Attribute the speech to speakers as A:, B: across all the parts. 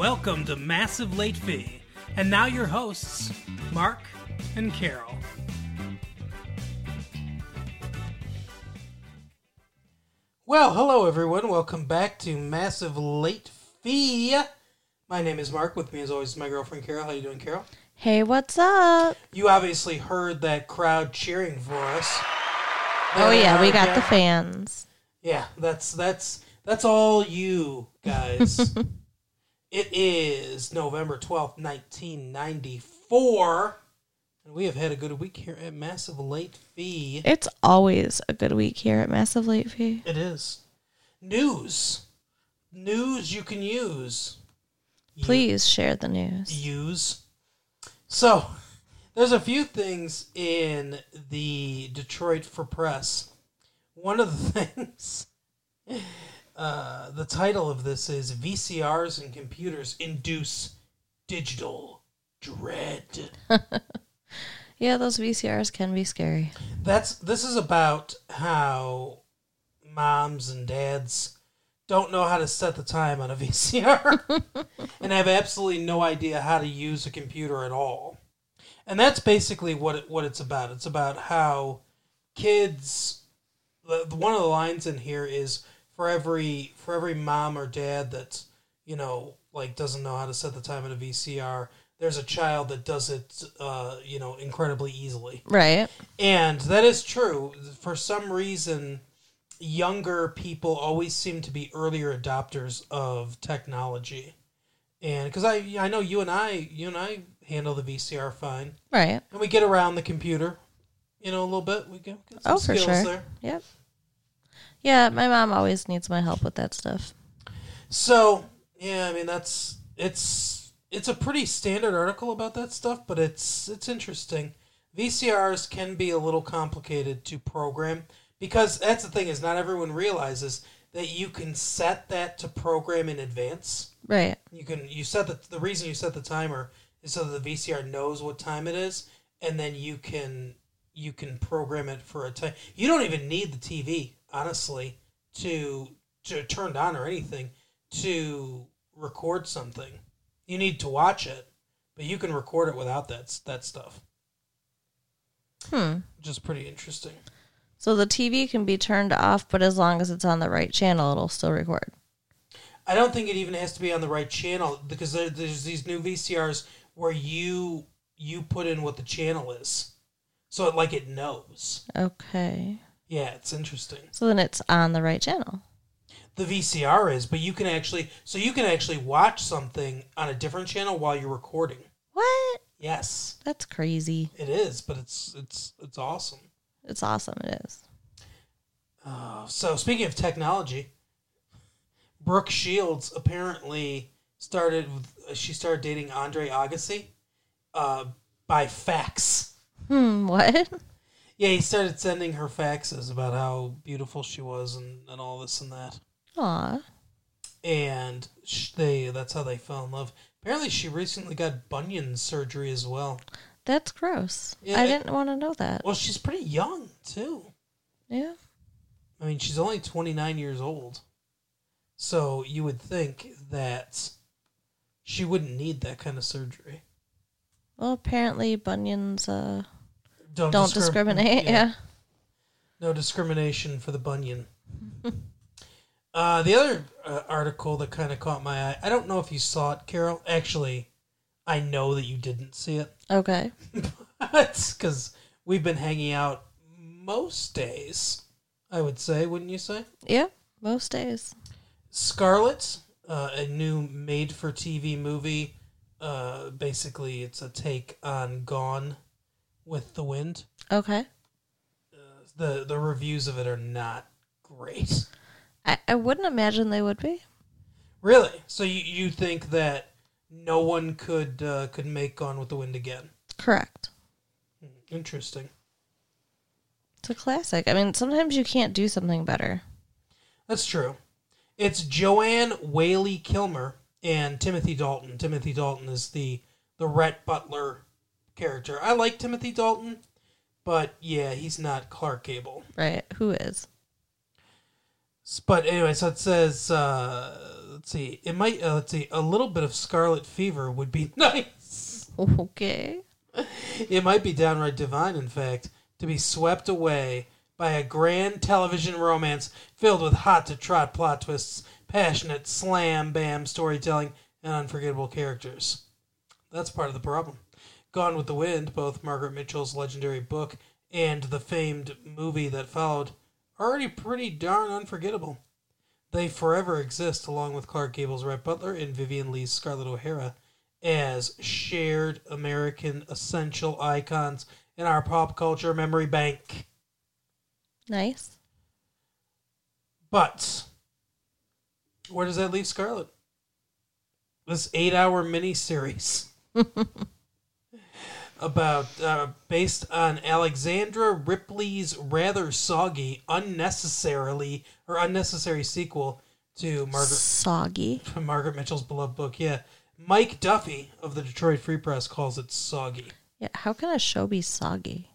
A: Welcome to Massive Late Fee. And now your hosts, Mark and Carol. Well, hello everyone. Welcome back to Massive Late Fee. My name is Mark. With me, as always, is my girlfriend Carol. How you doing, Carol?
B: Hey, what's up?
A: You obviously heard that crowd cheering for us.
B: Oh yeah, we
A: That
B: got the fans.
A: Yeah, that's that's that's all you guys. it is November twelfth, nineteen ninety four, and we have had a good week here at Massive Late Fee.
B: It's always a good week here at Massive Late Fee.
A: It is news, news you can use. You-
B: Please share the news.
A: use. So, there's a few things in the Detroit Free Press. One of the things, uh, the title of this is VCRs and computers induce digital dread.
B: Yeah, those VCRs can be scary.
A: That's this is about how moms and dads don't know how to set the time on a VCR and have absolutely no idea how to use a computer at all. And that's basically what it, what it's about. It's about how kids the, one of the lines in here is for every for every mom or dad that, you know, like doesn't know how to set the time on a VCR, there's a child that does it uh, you know, incredibly easily.
B: Right.
A: And that is true. For some reason, younger people always seem to be earlier adopters of technology. And because I, I know you and I, you and I handle the VCR fine,
B: Right.
A: and we get around the computer, you know, a little bit. We get, get some
B: Oh, for
A: skills
B: sure.
A: there.
B: Yep. Yeah, my mom always needs my help with that stuff.
A: So yeah, I mean that's it's it's a pretty standard article about that stuff, but it's it's interesting. VCRs can be a little complicated to program because that's the thing is not everyone realizes that you can set that to program in advance.
B: Right.
A: You can you set the the reason you set the timer is so that the VCR knows what time it is, and then you can you can program it for a time. You don't even need the TV, honestly, to to turned on or anything to record something. You need to watch it, but you can record it without that that stuff,
B: Hmm.
A: which is pretty interesting.
B: So the TV can be turned off, but as long as it's on the right channel, it'll still record.
A: I don't think it even has to be on the right channel because there, there's these new VCRs where you you put in what the channel is, so it, like it knows.
B: Okay.
A: Yeah, it's interesting.
B: So then it's on the right channel.
A: The VCR is, but you can actually so you can actually watch something on a different channel while you're recording.
B: What?
A: Yes,
B: That's crazy.
A: it is, but it's it's it's awesome.
B: It's awesome. It is.
A: Uh, so speaking of technology, Brooke Shields apparently started. With, she started dating Andre Agassi uh, by fax.
B: Hmm. What?
A: Yeah, he started sending her faxes about how beautiful she was and, and all this and that.
B: Aw.
A: And sh- they that's how they fell in love. Apparently, she recently got bunion surgery as well.
B: That's gross.
A: Yeah,
B: I
A: it-
B: didn't want to know that.
A: Well, she's pretty young too.
B: Yeah.
A: I mean, she's only 29 years old. So you would think that she wouldn't need that kind of surgery.
B: Well, apparently bunions uh,
A: Don't,
B: don't
A: discrim-
B: discriminate. Yeah.
A: No discrimination for the bunion. uh, the other uh, article that kind of caught my eye, I don't know if you saw it, Carol. Actually, I know that you didn't see it.
B: Okay.
A: It's because we've been hanging out most days, I would say, wouldn't you say?
B: Yeah. Most days.
A: Scarlett, uh, a new made for TV movie. Uh, basically, it's a take on Gone with the Wind.
B: Okay.
A: The, the reviews of it are not great.
B: I, I wouldn't imagine they would be.
A: Really? So you, you think that no one could uh, could make Gone with the Wind again?
B: Correct.
A: Interesting.
B: It's a classic. I mean, sometimes you can't do something better.
A: That's true. It's Joanne Whaley Kilmer and Timothy Dalton. Timothy Dalton is the the Rhett Butler character. I like Timothy Dalton, but yeah, he's not Clark Gable.
B: Right. Who is?
A: But anyway, so it says uh, let's see. It might. Uh, let's see. A little bit of scarlet fever would be nice.
B: Okay.
A: It might be downright divine, in fact, to be swept away by a grand television romance filled with hot to trot plot twists, passionate slam bam storytelling, and unforgettable characters. That's part of the problem. Gone with the Wind, both Margaret Mitchell's legendary book and the famed movie that followed, are already pretty darn unforgettable. They forever exist along with Clark Gable's Rhett Butler and Vivien Leigh's Scarlett O'Hara as shared American essential icons in our pop culture memory bank.
B: Nice.
A: But where does that leave Scarlett? This eight-hour miniseries about uh, based on Alexandra Ripley's rather soggy, unnecessarily or unnecessary sequel to Margaret
B: Soggy.
A: Margaret Mitchell's beloved book. Yeah, Mike Duffy of the Detroit Free Press calls it soggy.
B: Yeah. How can a show be soggy?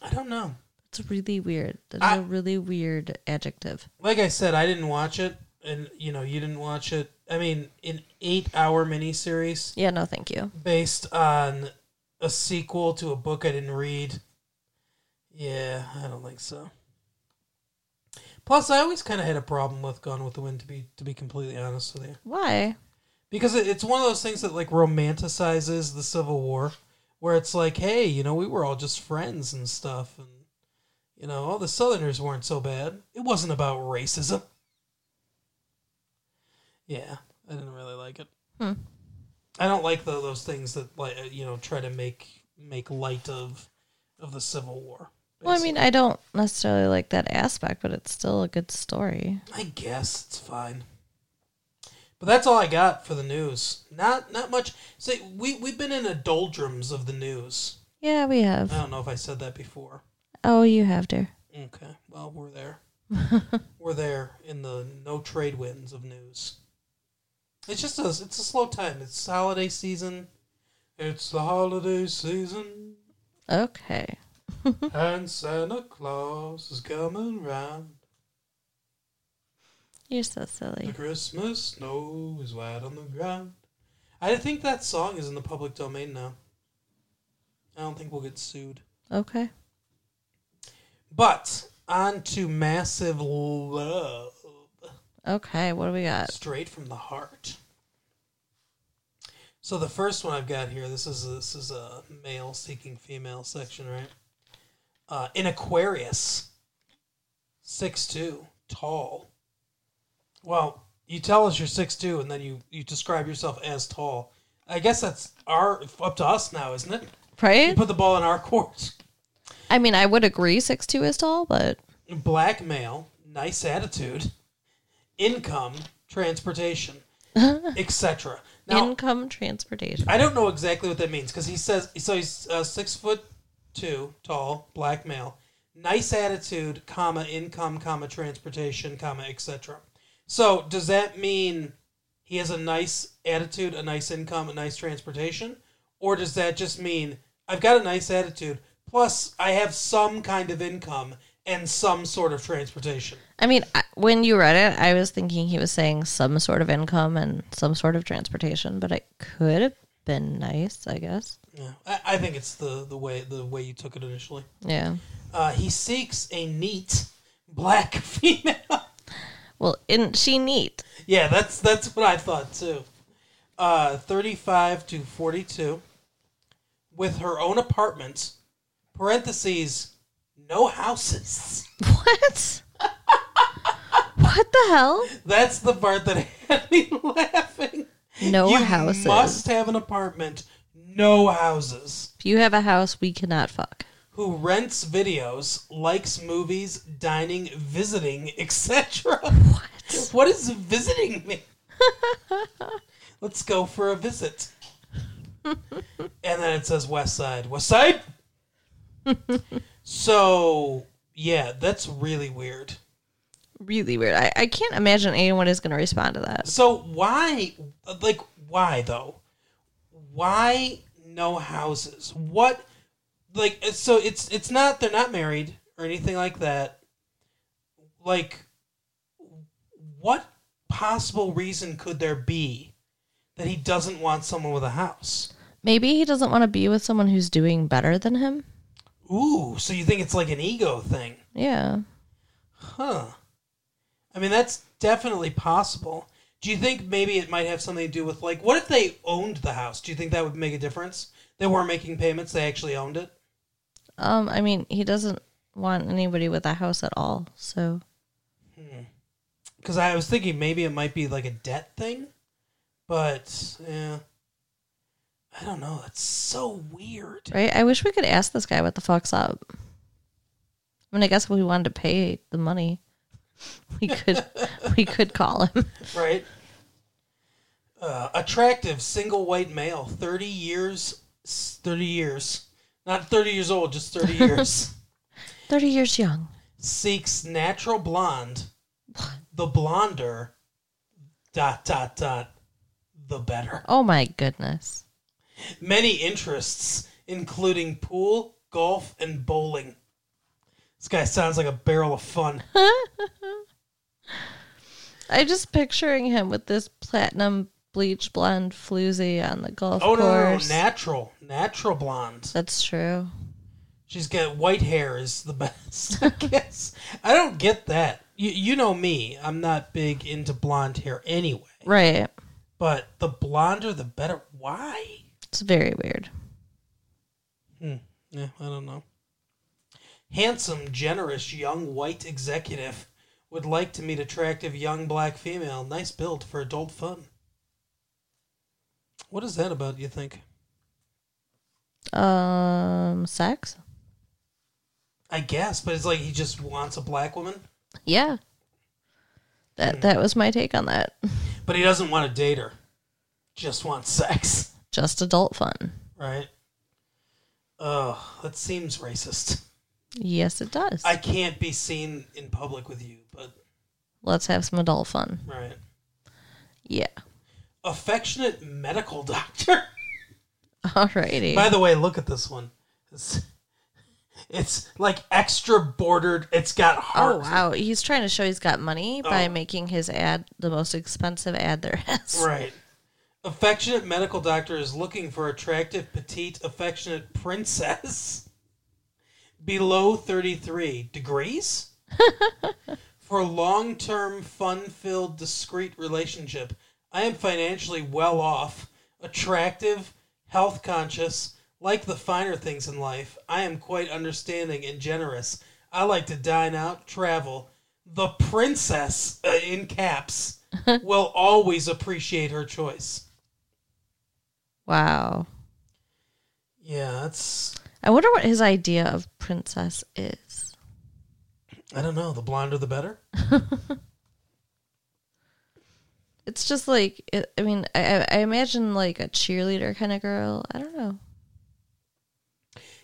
A: I don't know.
B: It's really weird. That's
A: I-
B: a really weird adjective.
A: Like I said, I didn't watch it, and you know, you didn't watch it. I mean, an eight-hour miniseries
B: Yeah. No, thank you.
A: based on a sequel to a book I didn't read. Yeah, I don't think so. Plus, I always kind of had a problem with Gone with the Wind to be to be completely honest with you,
B: Why?
A: because it, it's one of those things that like romanticizes the Civil War, where it's like, hey, you know, we were all just friends and stuff, and you know, all the Southerners weren't so bad. It wasn't about racism. Yeah, I didn't really like it.
B: Hmm.
A: I don't like the, those things that like uh, you know try to make make light of of the Civil War.
B: Well, I mean, I don't necessarily like that aspect, but it's still a good story.
A: I guess it's fine. But that's all I got for the news. Not not much. See, we we've been in a doldrums of the news.
B: Yeah, we have.
A: I don't know if I said that before.
B: Oh, you have, dear.
A: Okay, well we're there. we're there in the no trade winds of news. It's just a it's a slow time. It's holiday season. It's the holiday season,
B: Okay.
A: and Santa Claus is coming round.
B: You're so silly. The.
A: Christmas snow is white on the ground. I think that song is in the public domain now. I don't think we'll get sued.
B: Okay.
A: But on to massive love,
B: Okay. What do we got?
A: straight from the heart. So the first one I've got here, this is this is a male seeking female section, right? Uh, in Aquarius, six two, tall. Well, you tell us you're six two, and then you you describe yourself as tall. I guess that's our up to us now, isn't it?
B: Right.
A: You put the ball in our court.
B: I mean, I would agree six two is tall, but
A: Black male, nice attitude, income, transportation, etc.
B: Income transportation.
A: I don't know exactly what that means because he says so. He's uh, six foot two, tall, black male, nice attitude, comma income, comma transportation, comma etc. So does that mean he has a nice attitude, a nice income, a nice transportation, or does that just mean I've got a nice attitude plus I have some kind of income and some sort of transportation?
B: I mean, when you read it, I was thinking he was saying some sort of income and some sort of transportation, but it could have been nice, I guess.
A: Yeah, I, I think it's the the way the way you took it initially.
B: Yeah.
A: Uh, he seeks a neat black female.
B: Well, isn't she neat?
A: yeah, that's that's what I thought too. Uh, Thirty-five to forty-two, with her own apartment. Parentheses, no houses.
B: What? what the hell?
A: That's the part that had me laughing.
B: No
A: you
B: houses.
A: must have an apartment, no houses.
B: If you have a house, we cannot fuck.
A: Who rents videos, likes movies, dining, visiting, etc.
B: What?
A: What does visiting mean? Let's go for a visit. and then it says West Side. West Side? So, yeah, that's really weird.
B: Really weird. I, I can't imagine anyone is going to respond to that.
A: So, why, like, why though? Why no houses? What, like, so it's it's not they're not married or anything like that. Like, what possible reason could there be that he doesn't want someone with a house?
B: Maybe he doesn't want to be with someone who's doing better than him.
A: Ooh, so you think it's like an ego thing?
B: Yeah.
A: Huh. I mean, that's definitely possible. Do you think maybe it might have something to do with like what if they owned the house? Do you think that would make a difference? They weren't making payments, they actually owned it?
B: Um, I mean, he doesn't want anybody with a house at all. So
A: Because I was thinking maybe it might be like a debt thing, but yeah, I don't know. That's so weird.
B: right. I wish we could ask this guy what the fuck's up. I mean, I guess if we wanted to pay the money, we could we could call him.
A: Right? Uh, attractive single white male, thirty years, thirty years, not thirty years old, just thirty years.
B: Thirty years young.
A: seeks natural blonde. The blonder, dot dot dot, the better.
B: Oh my goodness.
A: Many interests, including pool, golf, and bowling. This guy sounds like a barrel of fun.
B: I'm just picturing him with this platinum bleach blonde floozy on the golf course.
A: Oh no, no, natural, natural blonde.
B: That's true.
A: She's got white hair is the best. I guess I don't get that. You you know me. I'm not big into blonde hair anyway.
B: Right.
A: But the blonder, the better. Why?
B: It's very weird. Hmm.
A: Yeah, I don't know. Handsome, generous, young white executive would like to meet attractive young black female. Nice build for adult fun. What is that about, you think?
B: Um, sex?
A: I guess, but it's like he just wants a black woman,
B: Yeah. That that was my take on that.
A: but he doesn't want to date her. Just wants sex,
B: Just adult fun.
A: right? Oh, that seems racist.
B: Yes, it does.
A: I can't be seen in public with you, but
B: Let's have some adult fun.
A: right.
B: Yeah.
A: Affectionate medical doctor.
B: Alrighty.
A: By the way, look at this one. It's, it's like extra bordered. It's got heart.
B: oh wow, he's trying to show he's got money by
A: Oh.
B: making his ad the most expensive ad there is.
A: Right. Affectionate medical doctor is looking for attractive, petite, affectionate princess below 33 degrees for long term, fun filled, discreet relationship. I am financially well off, attractive, health conscious, like the finer things in life. I am quite understanding and generous. I like to dine out, travel. The princess, uh, in caps, will always appreciate her choice.
B: Wow.
A: Yeah, that's.
B: I wonder what his idea of princess is.
A: I don't know. The blonder, the better.
B: It's just like it, I mean, I, I imagine like a cheerleader kind of girl. I don't know.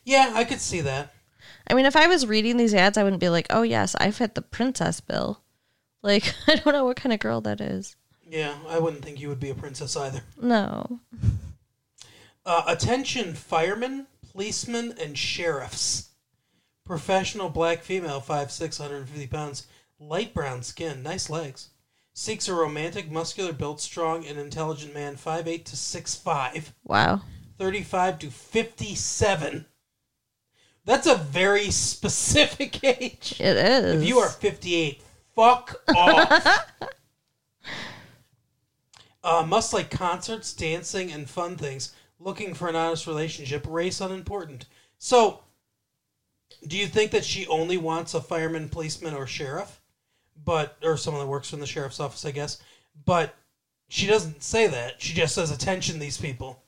A: Yeah, I could see that.
B: I mean, if I was reading these ads, I wouldn't be like, "Oh yes, I fit the princess bill." Like, I don't know what kind of girl that is.
A: Yeah, I wouldn't think you would be a princess either.
B: No.
A: Uh, attention, firemen, policemen, and sheriffs. Professional black female, 5'6", 150 pounds, light brown skin, nice legs. Seeks a romantic, muscular, built, strong, and intelligent man, 5'8 to 6'5",
B: Wow.
A: 35 to 57. That's a very specific age.
B: It is.
A: If you are 58, fuck off. uh, must like concerts, dancing, and fun things. Looking for an honest relationship. Race unimportant. So, do you think that she only wants a fireman, policeman, or sheriff? But, or someone that works from the sheriff's office, I guess. But she doesn't say that. She just says, attention, these people.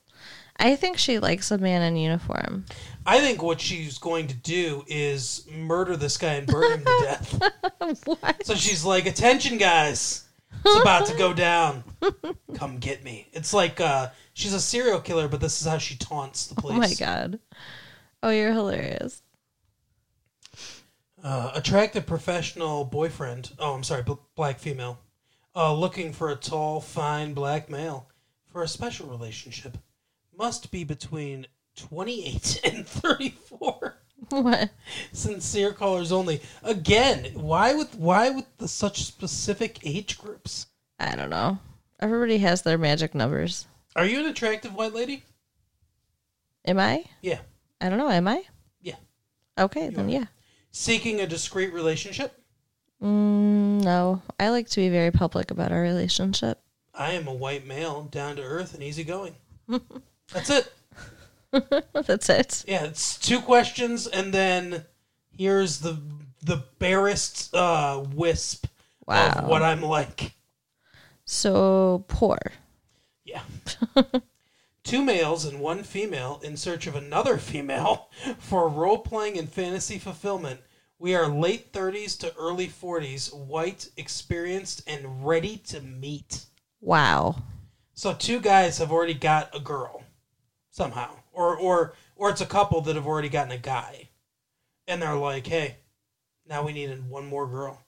B: I think she likes a man in uniform.
A: I think what she's going to do is murder this guy and burn him to death.
B: what?
A: So she's like, "Attention, guys! It's about to go down. Come get me." It's like uh, she's a serial killer, but this is how she taunts the police.
B: Oh my god. Oh, you're hilarious.
A: Uh, attractive professional boyfriend. Oh, I'm sorry, b- black female. Uh, looking for a tall, fine black male for a special relationship. Must be between 28 and 34.
B: What?
A: Sincere callers only. Again, why with why with the such specific age groups?
B: I don't know. Everybody has their magic numbers.
A: Are you an attractive white lady?
B: Am I?
A: Yeah.
B: I don't know. Am I?
A: Yeah.
B: Okay, then
A: are.
B: yeah.
A: Seeking a discreet relationship?
B: Mm, no, I like to be very public about our relationship.
A: I am a white male, down to earth and easygoing. That's it.
B: That's it.
A: Yeah, it's two questions, and then here's the the barest uh, wisp
B: Wow.
A: of what I'm like.
B: So poor.
A: Yeah. Two males and one female in search of another female for role playing and fantasy fulfillment. We are late 30s to early 40s, white, experienced, and ready to meet.
B: Wow.
A: So two guys have already got a girl somehow, or or or it's a couple that have already gotten a guy, and they're like, "Hey, now we need one more girl."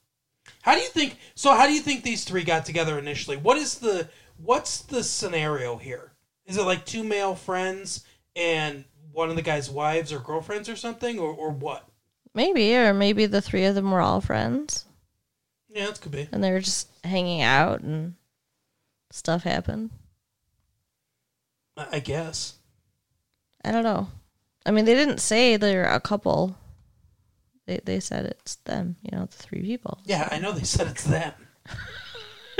A: How do you think? So how do you think these three got together initially? What is the what's the scenario here? Is it like two male friends and one of the guy's wives or girlfriends or something, or or what?
B: Maybe, or maybe the three of them were all friends
A: Yeah, that could be.
B: and they were just hanging out and stuff happened.
A: I guess.
B: I don't know. I mean, they didn't say they're a couple. They they said it's them, you know, the three people.
A: Yeah, I know they said it's them.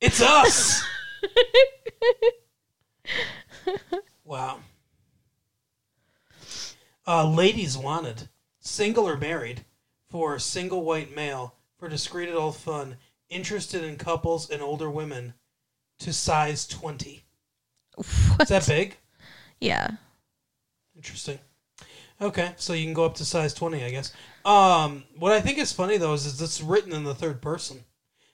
A: it's us. wow. Uh, ladies wanted, single or married, for single white male, for discreet adult fun, interested in couples and older women, to size 20. Is that big?
B: Yeah.
A: Interesting. Okay, so you can go up to size 20, I guess. Um, what I think is funny, though, is, is it's written in the third person.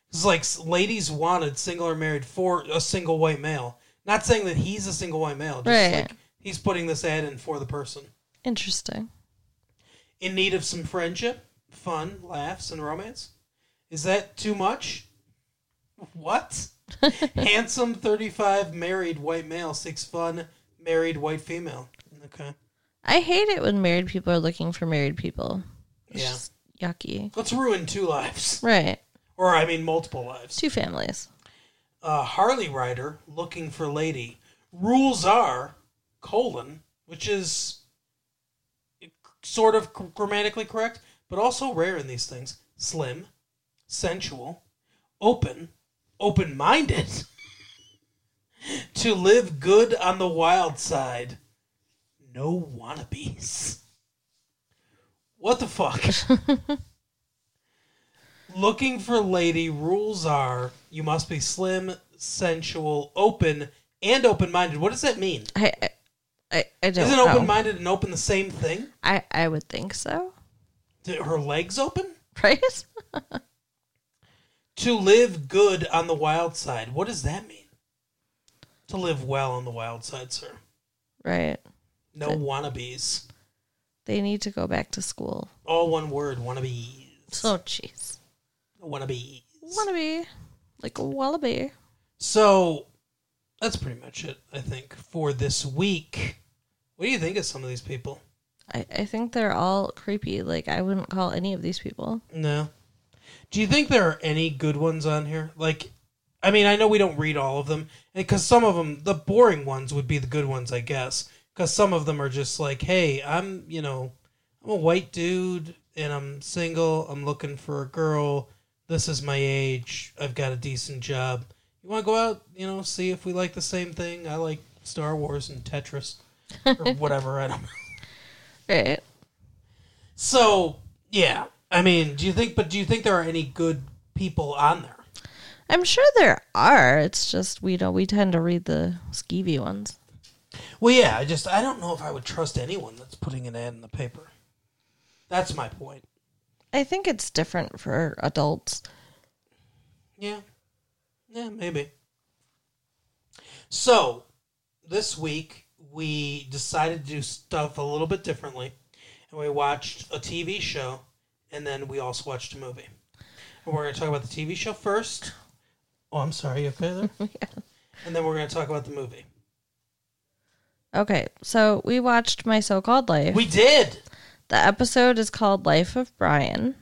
A: It's like ladies wanted, single or married, for a single white male. Not saying that he's a single white male. Just
B: Right.
A: like he's putting this ad in for the person.
B: Interesting.
A: In need of some friendship, fun, laughs, and romance? Is that too much? What? Handsome 35 married white male seeks fun married white female. Okay.
B: I hate it when married people are looking for married people. It's
A: Yeah.
B: just yucky.
A: Let's ruin two lives.
B: Right.
A: Or, I mean, multiple lives.
B: Two families.
A: Uh, Harley rider looking for lady. Rules are, colon, which is sort of grammatically correct, but also rare in these things. Slim, sensual, open, open minded. to live good on the wild side. No wannabes. What the fuck? Looking for lady rules are you must be slim, sensual, open, and open minded. What does that mean?
B: I I, I, don't
A: Isn't
B: know.
A: open minded and open the same thing?
B: I, I would think so.
A: Did her legs open?
B: Right?
A: To live good on the wild side. What does that mean? To live well on the wild side, sir.
B: right.
A: No wannabes.
B: They need to go back to school.
A: All one word, wannabes.
B: So jeez.
A: Wannabes.
B: Wanna like a wallaby.
A: So that's pretty much it, I think, for this week. What do you think of some of these people?
B: I, I think they're all creepy. Like I wouldn't call any of these people.
A: No. Do you think there are any good ones on here? Like, I mean, I know we don't read all of them, because some of them, the boring ones, would be the good ones, I guess. Because some of them are just like, hey, I'm, you know, I'm a white dude and I'm single. I'm looking for a girl. This is my age. I've got a decent job. You want to go out, you know, see if we like the same thing? I like Star Wars and Tetris or whatever. I don't know.
B: Right.
A: So, yeah. I mean, do you think, but do you think there are any good people on there?
B: I'm sure there are. It's just we don't we tend to read the skeevy ones.
A: Well, yeah, I just I don't know if I would trust anyone that's putting an ad in the paper. That's my point.
B: I think it's different for adults.
A: Yeah. Yeah, maybe. So, this week we decided to do stuff a little bit differently. And we watched a TV show and then we also watched a movie. And we're going to talk about the TV show first. Oh, I'm sorry, you okay there?
B: yeah.
A: And then we're going to talk about the movie.
B: Okay, so we watched My So Called Life.
A: We did.
B: the episode is called Life of Brian.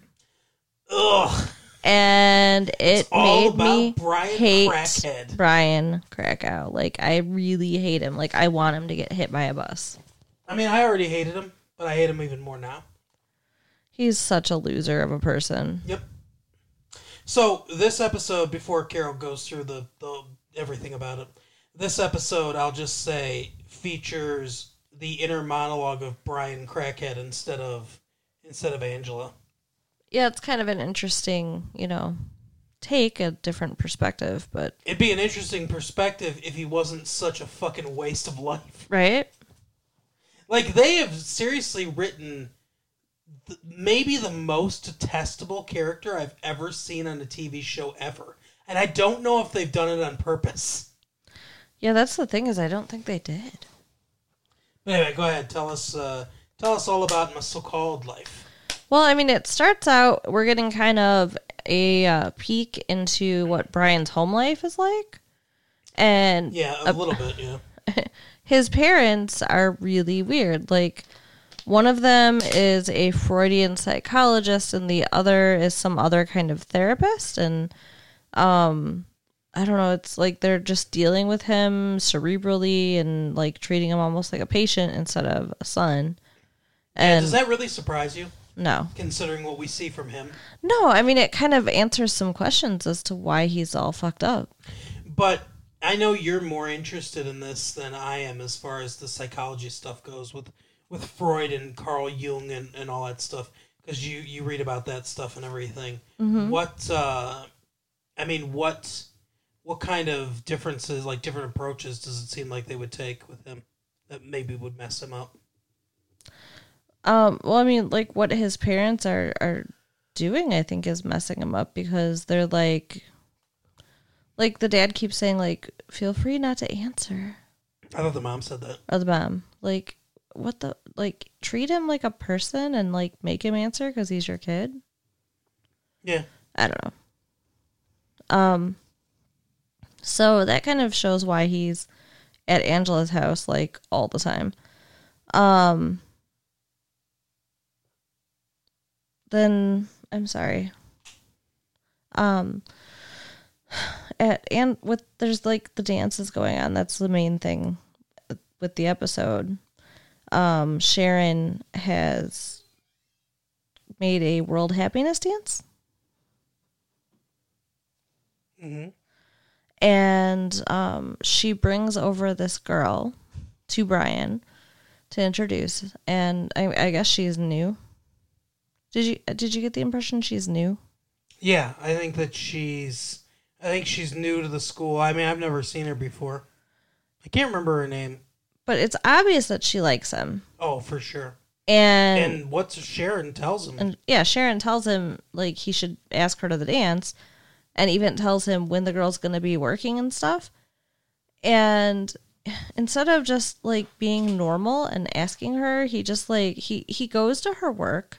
A: Ugh.
B: and it made
A: about
B: me
A: Brian
B: hate
A: Crackhead.
B: Brian Krakow. Like I really hate him. Like I want him to get hit by a bus.
A: I mean, I already hated him, but I hate him even more now.
B: He's such a loser of a person.
A: Yep. So this episode, before Carol goes through the, the everything about it, this episode I'll just say features the inner monologue of Brian Crackhead instead of instead of Angela.
B: Yeah, it's kind of an interesting, you know, take a different perspective, but
A: It'd be an interesting perspective if he wasn't such a fucking waste of life.
B: right?
A: Like they have seriously written maybe the most detestable character I've ever seen on a TV show ever. And I don't know if they've done it on purpose.
B: Yeah, that's the thing is I don't think they did.
A: But anyway, go ahead. Tell us uh, tell us all about my so-called life.
B: Well, I mean, it starts out we're getting kind of a uh, peek into what Brian's home life is like, and
A: Yeah, a little bit, yeah.
B: his parents are really weird. Like, one of them is a Freudian psychologist, and the other is some other kind of therapist. And, um, I don't know, it's like they're just dealing with him cerebrally and like treating him almost like a patient instead of a son. And
A: Does that really surprise you,
B: no,
A: considering what we see from him?
B: no, I mean, it kind of answers some questions as to why he's all fucked up.
A: But I know you're more interested in this than I am as far as the psychology stuff goes with with Freud and Carl Jung and, and all that stuff because you you read about that stuff and everything. What uh, I mean, what what kind of differences, like different approaches, does it seem like they would take with him that maybe would mess him up?
B: Um, well, I mean, like what his parents are are doing, I think, is messing him up because they're like, like the dad keeps saying, like, feel free not to answer,
A: I thought the mom said that.
B: or the mom, like, what the, like, treat him like a person and like make him answer because he's your kid.
A: Yeah,
B: I don't know. Um, so that kind of shows why he's at Angela's house like all the time. Um, then I'm sorry. Um, at and with there's like the dances going on. That's the main thing with the episode. Um, Sharon has made a world happiness dance.
A: hmm
B: and um, she brings over this girl to Brian to introduce, and I, I guess she's new. Did you did you get the impression she's new?
A: yeah. I think that she's I think she's new to the school. I mean, I've never seen her before. I can't remember her name.
B: But it's obvious that she likes him,
A: Oh, for sure.
B: and
A: And what's Sharon tells him?
B: and yeah, Sharon tells him like he should ask her to the dance, and even tells him when the girl's going to be working and stuff. And instead of just like being normal and asking her, he just like he he goes to her work,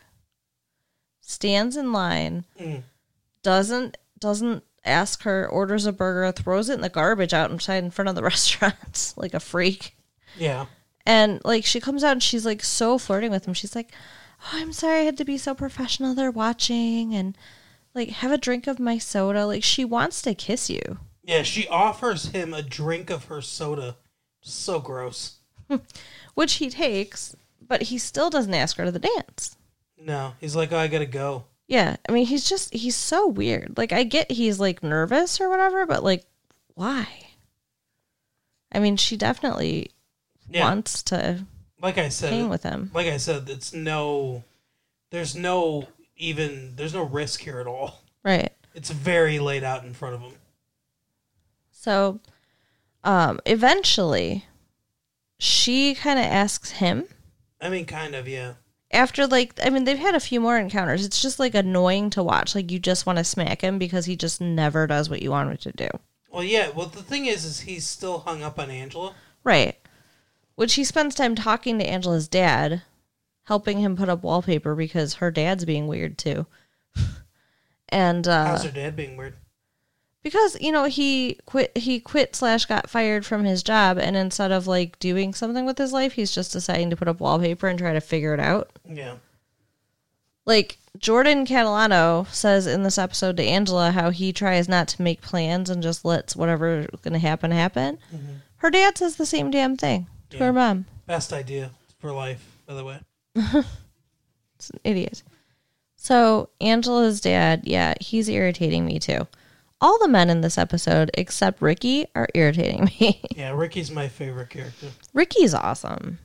B: stands in line,
A: Mm.
B: doesn't doesn't ask her, orders a burger, throws it in the garbage outside in front of the restaurant like a freak.
A: Yeah.
B: And like she comes out and she's like so flirting with him. She's like, "Oh, I'm sorry I had to be so professional. They're watching and like have a drink of my soda." Like she wants to kiss you.
A: Yeah, she offers him a drink of her soda. So gross.
B: Which he takes, but he still doesn't ask her to the dance.
A: No, he's like, oh, I gotta go.
B: Yeah, I mean, he's just he's so weird. Like I get he's like nervous or whatever, but like why? I mean, she definitely
A: Yeah,
B: wants to
A: like I said,
B: hang with him.
A: like I said, it's no, there's no even, there's no risk here at all.
B: Right.
A: It's very laid out in front of him.
B: So, um, eventually, she kind of asks him
A: I mean, kind of, yeah.
B: after like I mean they've had a few more encounters. It's just like annoying to watch. Like you just want to smack him because he just never does what you want him to do.
A: Well, yeah. Well, the thing is, is he's still hung up on Angela.
B: Right. Which he spends time talking to Angela's dad, helping him put up wallpaper because her dad's being weird too. and uh
A: How's her dad being weird?
B: because you know he quit he quit slash got fired from his job and instead of like doing something with his life he's just deciding to put up wallpaper and try to figure it out
A: Yeah.
B: like Jordan Catalano says in this episode to Angela how he tries not to make plans and just lets whatever going to happen happen. Her dad says the same damn thing to
A: Yeah.
B: her mom.
A: Best idea for life, by the way.
B: It's an idiot. So Angela's dad, yeah, he's irritating me too. All the men in this episode except Ricky are irritating me.
A: Yeah, Ricky's my favorite character.
B: Ricky's awesome.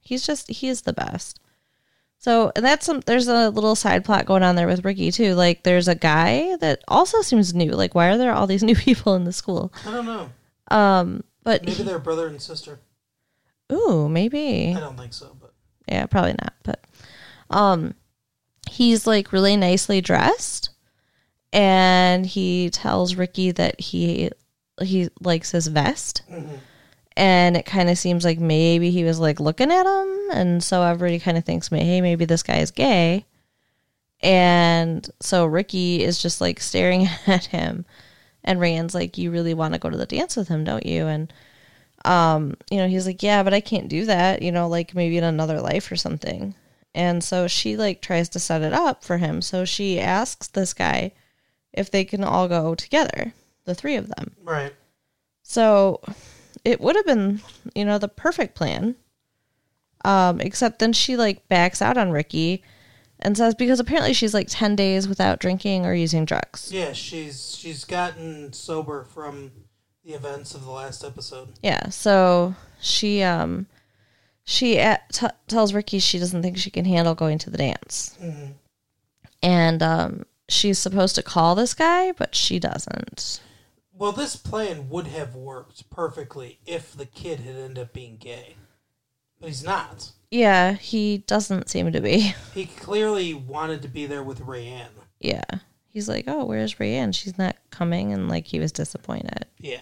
B: He's just he is the best. So and that's some there's a little side plot going on there with Ricky too. Like there's a guy that also seems new. Like why are there all these new people in the school?
A: I don't know.
B: Um but
A: Maybe they're brother and sister.
B: Ooh, maybe.
A: I don't think so, but
B: Yeah, probably not. But um he's like really nicely dressed and he tells Ricky that he he likes his vest. And it kind of seems like maybe he was like looking at him and so everybody kind of thinks hey maybe this guy is gay. And so Ricky is just like staring at him and Rayanne's like you really want to go to the dance with him, don't you? And um, you know, he's like, yeah, but I can't do that, you know, like maybe in another life or something. And so she like tries to set it up for him. So she asks this guy if they can all go together, the three of them.
A: right.
B: So it would have been, you know, the perfect plan. Um, except then she like backs out on Ricky and says because apparently she's like 10 days without drinking or using drugs.
A: Yeah, she's she's gotten sober from the events of the last episode.
B: Yeah, so she um she at, t- tells Ricky she doesn't think she can handle going to the dance. And um she's supposed to call this guy, but she doesn't.
A: Well, this plan would have worked perfectly if the kid had ended up being gay. But he's not.
B: Yeah, he doesn't seem to be.
A: He clearly wanted to be there with Rayanne.
B: Yeah. He's like, "Oh, where's Rayanne? She's not coming." And like he was disappointed.
A: Yeah.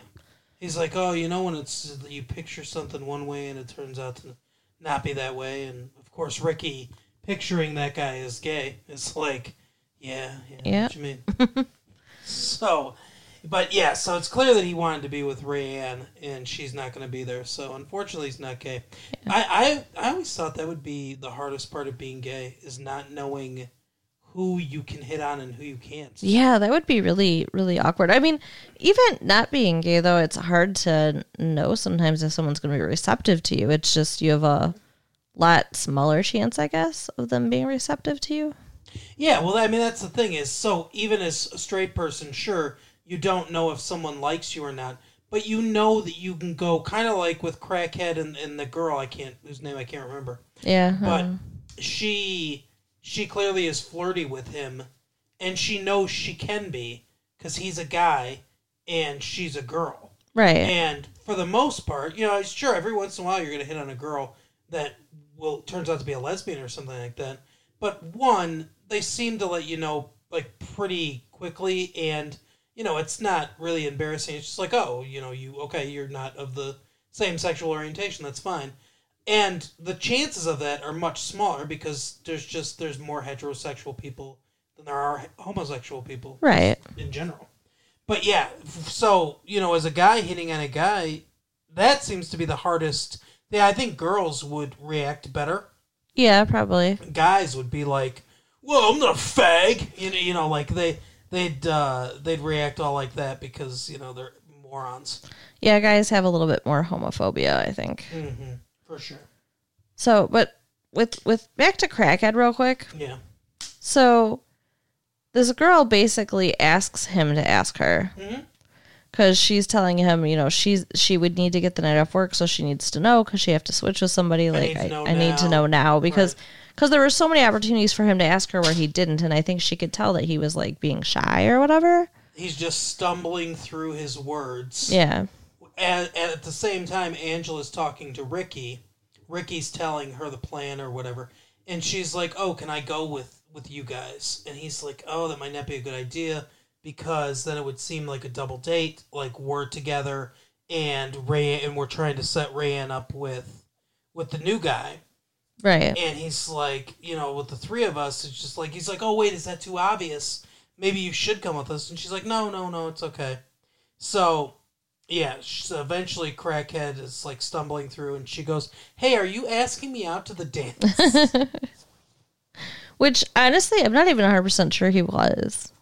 A: He's like, oh, you know, when it's you picture something one way and it turns out to not be that way, and of course Ricky picturing that guy as gay is like, yeah, yeah,
B: Yeah.
A: what you mean. so, but yeah, so it's clear that he wanted to be with Rayanne, and she's not going to be there. So unfortunately, he's not gay. I, I I always thought that would be the hardest part of being gay is not knowing who you can hit on and who you can't.
B: Yeah, that would be really, really awkward. I mean, even not being gay, though, it's hard to know sometimes if someone's going to be receptive to you. It's just you have a lot smaller chance, I guess, of them being receptive to you.
A: Yeah, well, I mean, that's the thing is, so even as a straight person, sure, you don't know if someone likes you or not, but you know that you can go kind of like with Crackhead and, and the girl I can't, whose name I can't remember,
B: Yeah.
A: but
B: uh,
A: she she clearly is flirty with him, and she knows she can be because he's a guy and she's a girl.
B: right.
A: And for the most part, you know, sure, every once in a while you're going to hit on a girl that will turns out to be a lesbian or something like that. But one, they seem to let you know like pretty quickly, and you know, it's not really embarrassing. It's just like, oh, you know, you okay, you're not of the same sexual orientation. That's fine. And the chances of that are much smaller because there's just there's more heterosexual people than there are homosexual people
B: right.
A: in general. But yeah, so you know, as a guy hitting on a guy, that seems to be the hardest. Yeah, I think girls would react better.
B: Yeah, probably.
A: Guys would be like, "Well, I'm not a fag," you know, you know, like they they'd uh, they'd react all like that because you know they're morons
B: Yeah, guys have a little bit more homophobia, I think.
A: For sure.
B: So, but with with back to crackhead real quick.
A: Yeah,
B: So, this girl basically asks him to ask her mm-hmm. because she's telling him, you know, she's she would need to get the night off work, so she needs to know because she have to switch with somebody. Like,
A: need to
B: I, I need to know now because
A: Right.
B: because there were so many opportunities for him to ask her where he didn't, and I think she could tell that he was like being shy or whatever.
A: he's just stumbling through his words.
B: Yeah,
A: and, and at the same time angela's talking to ricky ricky's telling her the plan or whatever and she's like oh can i go with with you guys and he's like oh that might not be a good idea because then it would seem like a double date like we're together and ray and we're trying to set rayanne up with with the new guy
B: right.
A: and he's like, you know, with the three of us, it's just like he's like, oh wait, is that too obvious? Maybe you should come with us. And she's like, no, no, no, it's okay. So, yeah, sh- eventually crackhead is like stumbling through, and she goes, "Hey, are you asking me out to the dance?"
B: Which honestly, I'm not even 100 percent sure he was.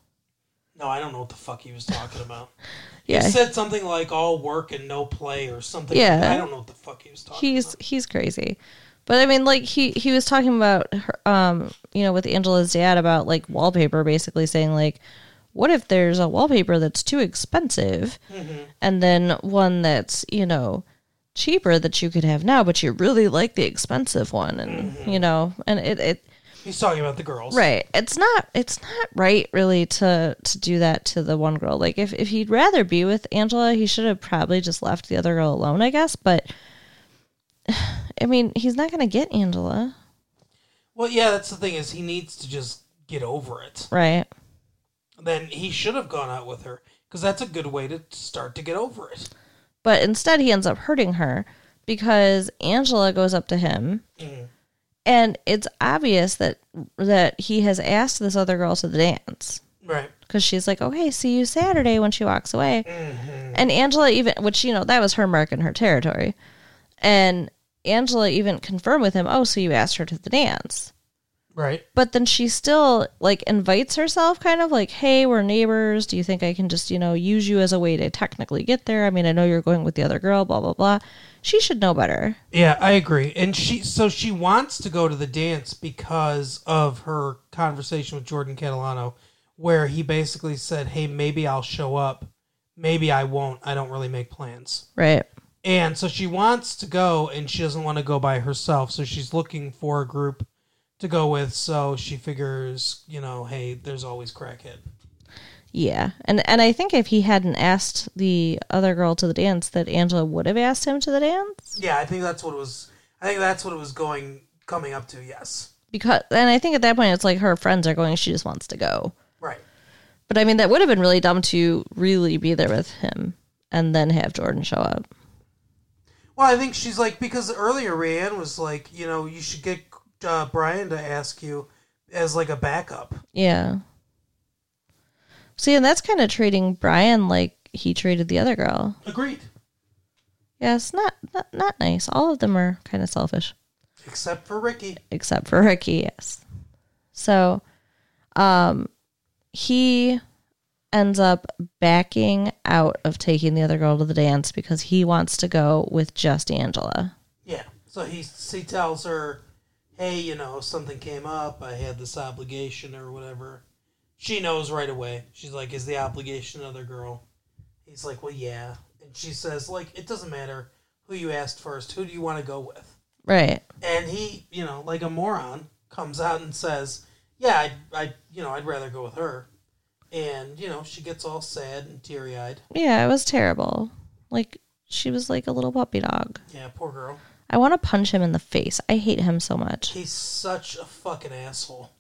A: No, I don't know what the fuck he was talking about.
B: Yeah.
A: He said something like all work and no play or something.
B: Yeah.
A: like. I don't know what the fuck he was talking
B: he's
A: about.
B: he's crazy but i mean like he he was talking about her, um you know with angela's dad about like wallpaper basically saying like what if there's a wallpaper that's too expensive mm-hmm. and then one that's you know cheaper that you could have now but you really like the expensive one and mm-hmm. you know and it, it
A: He's talking about the girls.
B: right. It's not it's not right really to to do that to the one girl. Like if, if he'd rather be with angela he should have probably just left the other girl alone i guess but i mean he's not gonna get angela.
A: Well, yeah, that's the thing is he needs to just get over it.
B: right
A: Then he should have gone out with her because that's a good way to start to get over it.
B: but instead he ends up hurting her because angela goes up to him
A: Mhm.
B: and it's obvious that that he has asked this other girl to the dance
A: Right.
B: because she's like, "Okay, see you Saturday" when she walks away. And Angela even, which you know, that was her mark in her territory, and Angela even confirmed with him, "Oh, so you asked her to the dance?"
A: Right.
B: But then she still like invites herself, kind of like, "Hey, we're neighbors. Do you think I can just you know use you as a way to technically get there? I mean, I know you're going with the other girl, blah blah blah." She should know better.
A: Yeah, I agree. And she so she wants to go to the dance because of her conversation with Jordan Catalano where he basically said, "Hey, maybe I'll show up. Maybe I won't. I don't really make plans."
B: Right.
A: And so she wants to go and she doesn't want to go by herself, so she's looking for a group to go with, so she figures, you know, hey, there's always crackhead.
B: Yeah, and and I think if he hadn't asked the other girl to the dance, that Angela would have asked him to the dance.
A: Yeah, I think that's what it was I think that's what it was going coming up to, yes.
B: because and I think at that point it's like her friends are going she just wants to go.
A: Right.
B: But I mean that would have been really dumb to really be there with him and then have Jordan show up.
A: Well, I think she's like because earlier Rayanne was like, you know, you should get uh, Brian to ask you as like a backup.
B: Yeah. See, and that's kind of treating Brian like he treated the other girl.
A: Agreed.
B: Yeah, it's not not, not nice. All of them are kind of selfish.
A: Except for Ricky.
B: except for Ricky, yes. So, um, he ends up backing out of taking the other girl to the dance because he wants to go with just Angela.
A: Yeah. So he he tells her, "Hey, you know, something came up. I had this obligation or whatever." She knows right away. She's like, "Is the obligation another girl?" He's like, "Well, yeah." And she says, "Like, it doesn't matter who you asked first. Who do you want to go with?"
B: Right.
A: And he, you know, like a moron, comes out and says, "Yeah, I, I, you know, I'd rather go with her." And you know, she gets all sad and teary eyed.
B: Yeah, it was terrible. Like, she was like a little puppy dog.
A: Yeah, poor girl.
B: I want to punch him in the face. I hate him so much.
A: He's such a fucking asshole.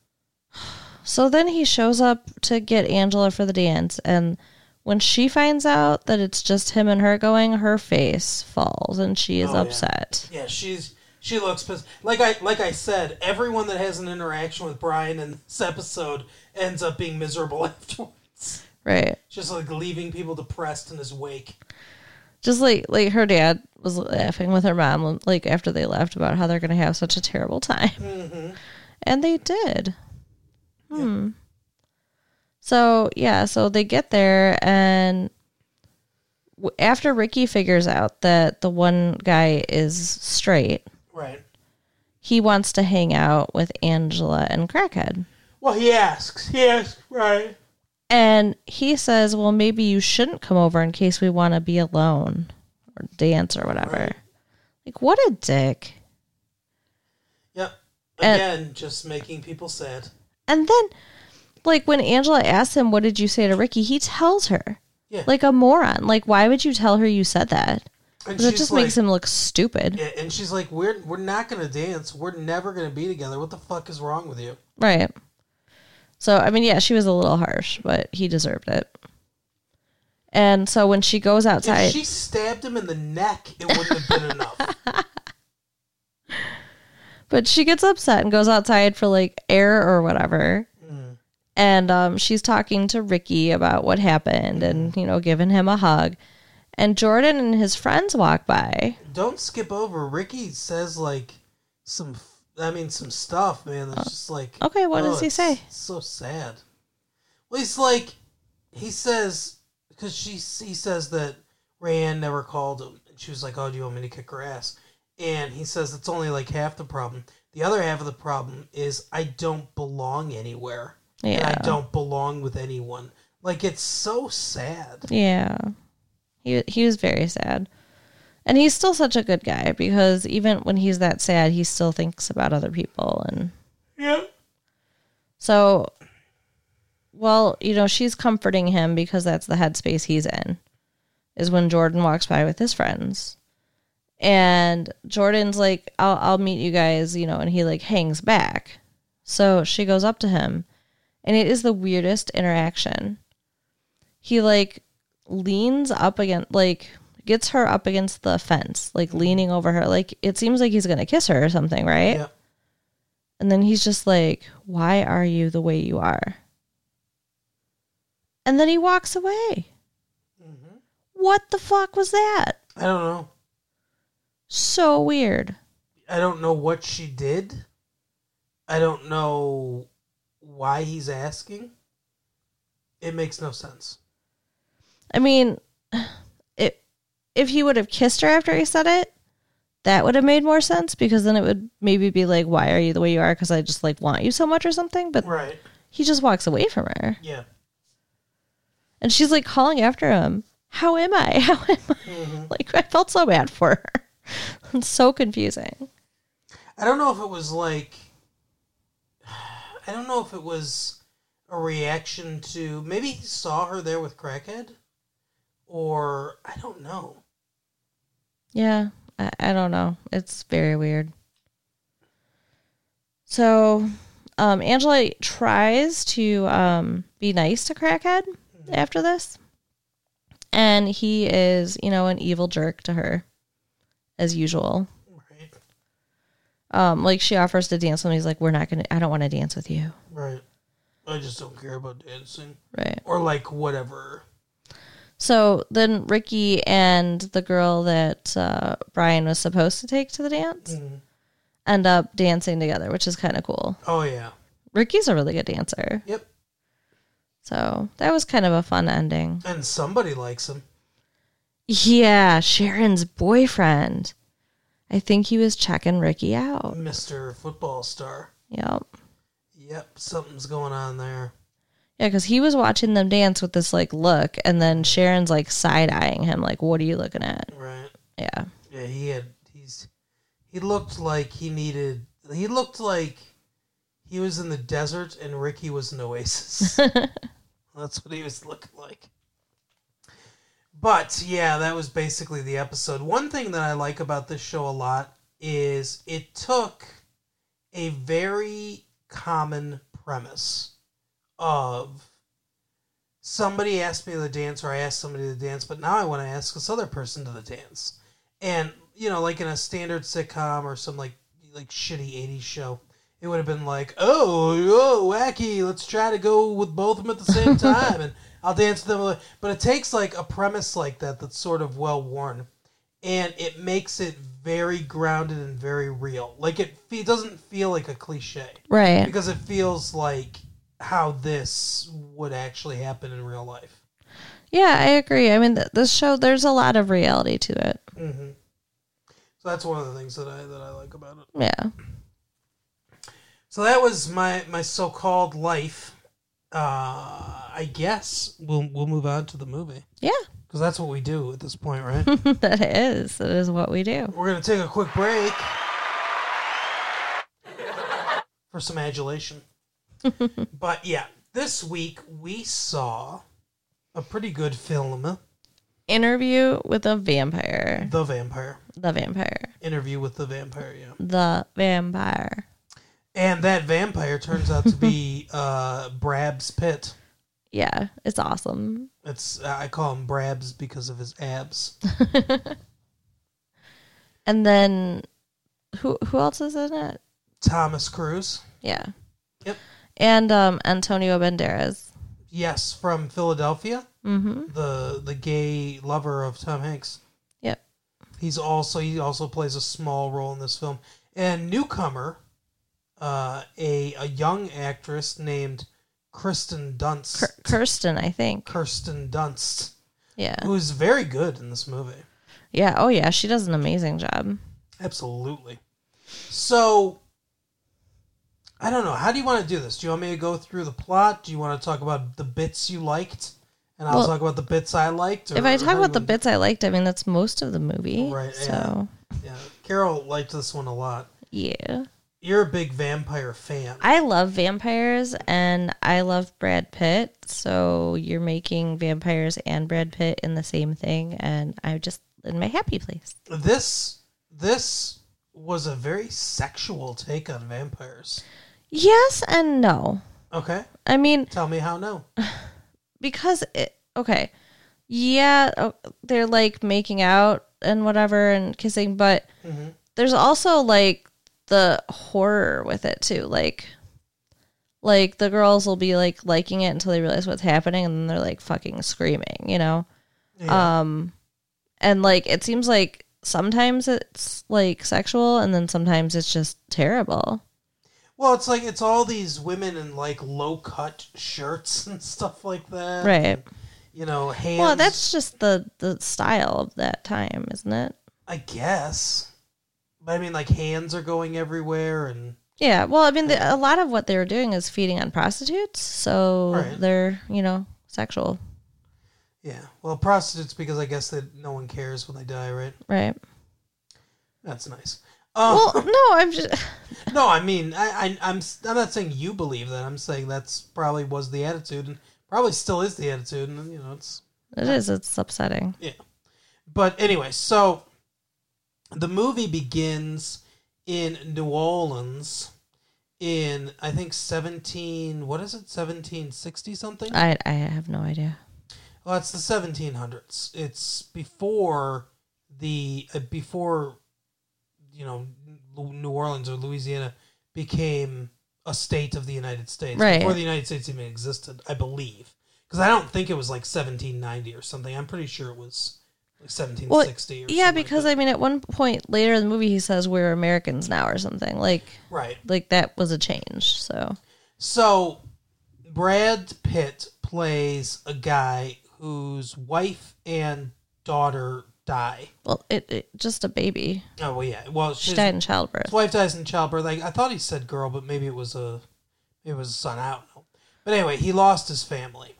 B: So then he shows up to get Angela for the dance, and when she finds out that it's just him and her going, her face falls and she is
A: Oh, yeah.
B: upset.
A: Yeah, she's she looks pissed. Like I like I said, everyone that has an interaction with Brian in this episode ends up being miserable afterwards.
B: Right.
A: Just like leaving people depressed in his wake.
B: Just like like her dad was laughing with her mom like after they left about how they're going to have such a terrible time.
A: Mm-hmm.
B: And they did. Hmm. So, yeah, so they get there and w- after Ricky figures out that the one guy is straight,
A: Right.
B: he wants to hang out with Angela and Crackhead.
A: Well, he asks. He asks. Right.
B: And he says, "Well, maybe you shouldn't come over in case we want to be alone or dance or whatever."
A: Right.
B: Like, what a dick!
A: Yep.
B: And-
A: Again, just making people sad.
B: And then, like when Angela asks him, "What did you say to Ricky?" He tells her,
A: Yeah.
B: like a moron. Like, why would you tell her you said that?
A: And
B: That just
A: like,
B: makes him look stupid,
A: Yeah, and she's like, "We're we're not gonna dance. We're never gonna be together. What the fuck is wrong with you?"
B: right? So, I mean, yeah, she was a little harsh, but he deserved it. And so when she goes outside,
A: If she stabbed him in the neck, it wouldn't have been enough.
B: But she gets upset and goes outside for like air or whatever.
A: Mm.
B: And um, she's talking to Ricky about what happened and, you know, giving him a hug. And Jordan and his friends walk by.
A: Don't skip over. Ricky says like some I mean, some stuff, man. That's just like
B: Okay, what
A: oh,
B: does he say?
A: So sad. Well, he's like, he says because she he says that Rayanne never called him, and she was like, "Oh, do you want me to kick her ass?" And he says it's only like half the problem. The other half of the problem is I don't belong anywhere, and I don't belong with anyone. Like it's so sad.
B: Yeah. He he was very sad. And he's still such a good guy because even when he's that sad, he still thinks about other people and
A: Yeah.
B: so well, you know, she's comforting him because that's the headspace he's in. Is when Jordan walks by with his friends. And Jordan's like, I'll I'll meet you guys, you know, and he like hangs back. So she goes up to him and it is the weirdest interaction. He like leans up against like gets her up against the fence, like leaning over her. Like it seems like he's gonna kiss her or something, right?
A: Yeah.
B: And then he's just like, Why are you the way you are? And then he walks away.
A: Mm-hmm.
B: What the fuck was that?
A: I don't know.
B: So weird.
A: I don't know what she did. I don't know why he's asking. It makes no sense.
B: I mean, if he would have kissed her after he said it, that would have made more sense because then it would maybe be like, Why are you the way you are? Because I just like want you so much or something. But
A: Right.
B: he just walks away from her.
A: Yeah.
B: And she's like calling after him. How am I? How am I?
A: Mm-hmm.
B: Like, I felt so bad for her. It's so confusing.
A: I don't know if it was like. I don't know if it was a reaction to. Maybe he saw her there with Crackhead? Or. I don't know.
B: Yeah, I, I don't know. It's very weird. So, um, Angela tries to um, be nice to Crackhead after this. And he is, you know, an evil jerk to her, as usual.
A: Right.
B: Um, like she offers to dance with him. He's like, "We're not gonna. I don't want to dance with you."
A: Right. I just don't care about dancing.
B: Right.
A: Or like whatever.
B: So then Ricky and the girl that uh, Brian was supposed to take to the dance
A: Mhm.
B: end up dancing together, which is kind of cool.
A: Oh, yeah.
B: Ricky's a really good dancer.
A: Yep.
B: So that was kind of a fun ending.
A: And somebody likes him.
B: Yeah, Sharon's boyfriend. I think he was checking Ricky out.
A: Mr. Football Star.
B: Yep.
A: Yep, something's going on there.
B: Yeah, because he was watching them dance with this like look, and then Sharon's like side eyeing him, like, "What are you looking at?"
A: Right.
B: Yeah,
A: Yeah, he had he's he looked like he needed he looked like he was in the desert and Ricky was an oasis. That's what he was looking like. But yeah, that was basically the episode. One thing that I like about this show a lot is it took a very common premise of somebody asked me to dance or I asked somebody to dance, but now I want to ask this other person to the dance. And you know, like in a standard sitcom or some like like shitty '80s show, it would have been like, "Oh, oh, wacky! Let's try to go with both of them at the same time, and I'll dance with them." But it takes like a premise like that that's sort of well worn, and it makes it very grounded and very real. Like it, it doesn't feel like a cliche
B: right.
A: because it feels like how this would actually happen in real life.
B: Yeah, I agree. I mean, th- this show there's a lot of reality to it.
A: hmm So that's one of the things that I that I like about it.
B: Yeah.
A: So that was my my so called life. Uh, I guess we'll we'll move on to the movie
B: Yeah,
A: because that's what we do at this point, right?
B: that is. That is what we do.
A: We're gonna take a quick break for some adulation. but yeah, this week we saw a pretty good film,
B: Interview with a vampire.
A: The Vampire.
B: The vampire.
A: Interview with the Vampire. Yeah.
B: The vampire.
A: And that vampire turns out to be uh, Brabs Pitt.
B: Yeah, it's awesome.
A: It's I call him Brabs because of his abs.
B: And then who who else is in it?
A: Thomas Cruise,
B: Yeah.
A: Yep.
B: And um Antonio Banderas.
A: yes, from Philadelphia,
B: Mm-hmm.
A: the the gay lover of Tom Hanks.
B: Yep.
A: He's also he also plays a small role in this film. And newcomer uh, a a young actress named Kristen Dunst.
B: Kir- Kirsten, I think.
A: Kirsten Dunst,
B: Yeah.
A: who's very good in this movie.
B: Yeah. Oh, yeah. She does an amazing job.
A: Absolutely. So, I don't know. How do you want to do this? Do you want me to go through the plot? Do you want to talk about the bits you liked, and I'll
B: Well,
A: talk about the bits I liked?
B: If I talk about the bits I liked, I mean, that's most of the movie.
A: Right,
B: So,
A: yeah, Carol liked this one a lot.
B: yeah.
A: You're a big vampire fan.
B: I love vampires and I love Brad Pitt. So you're making vampires and Brad Pitt in the same thing, and I'm just in my happy place.
A: This this was a very sexual take on vampires.
B: Yes and no.
A: Okay,
B: I mean,
A: tell me how no.
B: because it, okay, yeah, oh, they're like making out and whatever and kissing, but
A: hmm
B: there's also like the horror with it too. Like, like the girls will be like liking it until they realize what's happening, and then they're like fucking screaming, you know.
A: Yeah.
B: Um, and like it seems like sometimes it's like sexual, and then sometimes it's just terrible.
A: Well, it's like it's all these women in like low cut shirts and stuff like that.
B: Right.
A: You know, hands.
B: Well, that's just the the style of that time, isn't it?
A: I guess. But I mean, like hands are going everywhere, and
B: Yeah. Well, I mean, the, a lot of what they were doing is feeding on prostitutes, so
A: Right.
B: they're you know sexual,
A: yeah. Well, prostitutes because I guess that no one cares when they die, right?
B: right?
A: That's nice. Um,
B: Well, no, I'm just
A: no, I mean, I, I, I'm, I'm not saying you believe that. I'm saying that's probably was the attitude, and probably still is the attitude, and you know, it's.
B: it is it's upsetting.
A: Yeah, but anyway, so the movie begins in New Orleans in I think seventeen. What is it? Seventeen sixty something.
B: I I have no idea.
A: Well, it's the 1700s. It's before the uh, before you know New Orleans or Louisiana became a state of the United States.
B: Right.
A: Before the United States even existed, I believe. Because I don't think it was like 1790 or something. I'm pretty sure it was like 1760 or
B: Yeah,
A: something like
B: because
A: that.
B: I mean, at one point later in the movie, he says we're Americans now or something. Like
A: right.
B: like that was a change. So
A: So Brad Pitt plays a guy whose wife and daughter die.
B: well, it, it just a baby.
A: Oh well, yeah. Well,
B: She died in childbirth.
A: His wife dies in childbirth. Like I thought he said girl, but maybe it was a it was a son. I don't know. But anyway, he lost his family,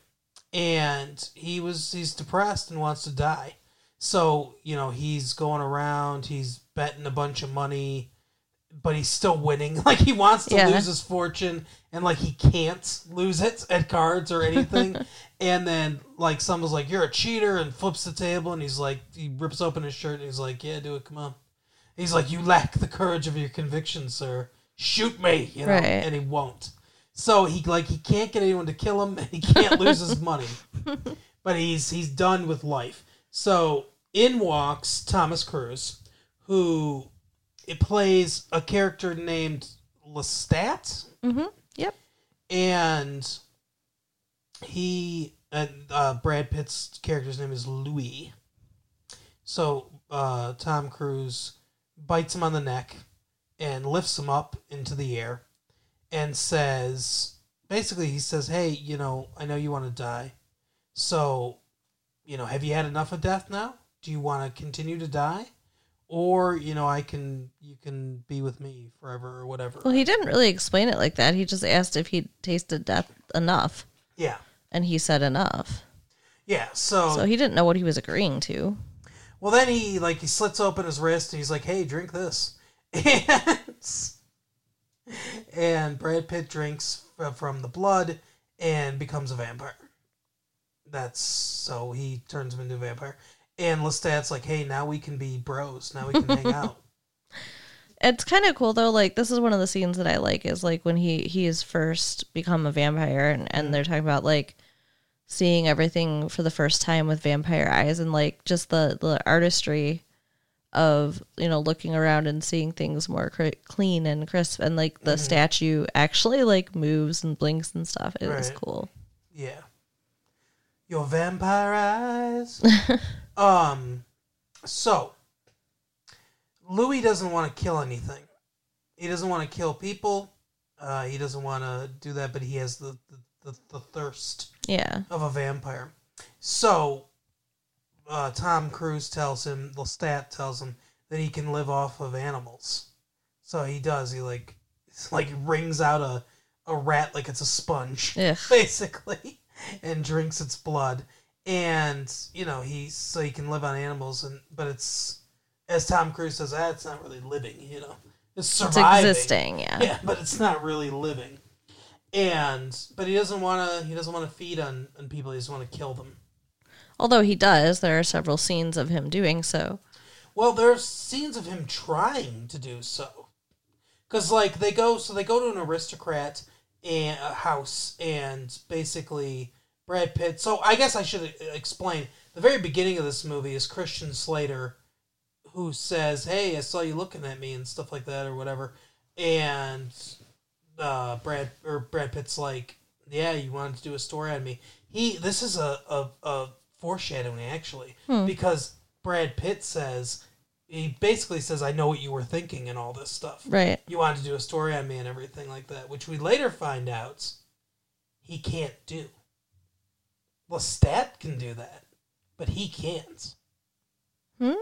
A: and he was he's depressed and wants to die. So you know he's going around. He's betting a bunch of money, but he's still winning. Like he wants to
B: Yeah.
A: lose his fortune, and like he can't lose it at cards or anything. and then like someone's like, "You're a cheater," and flips the table, and he's like, he rips open his shirt, and he's like, "Yeah, do it. Come on." He's like, "You lack the courage of your convictions, sir. Shoot me," you know,
B: Right.
A: and he won't. So he like he can't get anyone to kill him, and he can't lose his money. But he's he's done with life. So in walks Thomas Cruise, who it plays a character named Lestat,
B: Mm-hmm. Yep.
A: and he and uh, Brad Pitt's character's name is Louis. So uh, Tom Cruise bites him on the neck and lifts him up into the air and says, basically, he says, "Hey, you know, I know you want to die, so you know, have you had enough of death now? Do you want to continue to die?" Or you know, I can you can be with me forever or whatever.
B: Well, he didn't really explain it like that. He just asked if he'd tasted death enough,
A: yeah,
B: and he said enough.
A: yeah. So
B: So he didn't know what he was agreeing to.
A: Well, then he like he slits open his wrist and he's like, "Hey, drink this," and and Brad Pitt drinks from the blood and becomes a vampire. That's so he turns him into a vampire. And Lestat's like, "Hey, now we can be bros. Now we can hang out."
B: It's kind of cool though. Like this is one of the scenes that I like is like when he he is first become a vampire and and mm. they're talking about like seeing everything for the first time with vampire eyes and like just the the artistry of you know looking around and seeing things more cr- clean and crisp and like the mm-hmm. statue actually like moves and blinks and stuff. It was cool.
A: Yeah. Your vampire eyes. um so Louis doesn't want to kill anything. He doesn't want to kill people. Uh, he doesn't want to do that, but he has the, the, the, the thirst
B: Yeah.
A: of a vampire. So, uh, Tom Cruise tells him, Lestat tells him that he can live off of animals. So he does. He like, like wrings out a, a rat like it's a sponge,
B: Ugh.
A: basically, and drinks its blood. And you know he so he can live on animals, and but it's as Tom Cruise says, ah, it's not really living. You know, it's
B: It's
A: surviving.
B: existing, yeah.
A: Yeah, but it's not really living. And but he doesn't want to. He doesn't want to feed on on people. He just want to kill them.
B: Although he does, there are several scenes of him doing so.
A: Well, there's scenes of him trying to do so. Cause like they go, so they go to an aristocrat and a house, and basically Brad Pitt. So I guess I should e, explain. The very beginning of this movie is Christian Slater, who says, "Hey, I saw you looking at me" and stuff like that, or whatever. And uh, Brad or Brad Pitt's like, "Yeah, you wanted to do a story on me." He this is a a, a foreshadowing actually because Brad Pitt says he basically says, "I know what you were thinking" and all this stuff.
B: Right.
A: You wanted to do a story on me and everything like that, which we later find out he can't do. Lestat can do that, but he can't.
B: Hmm?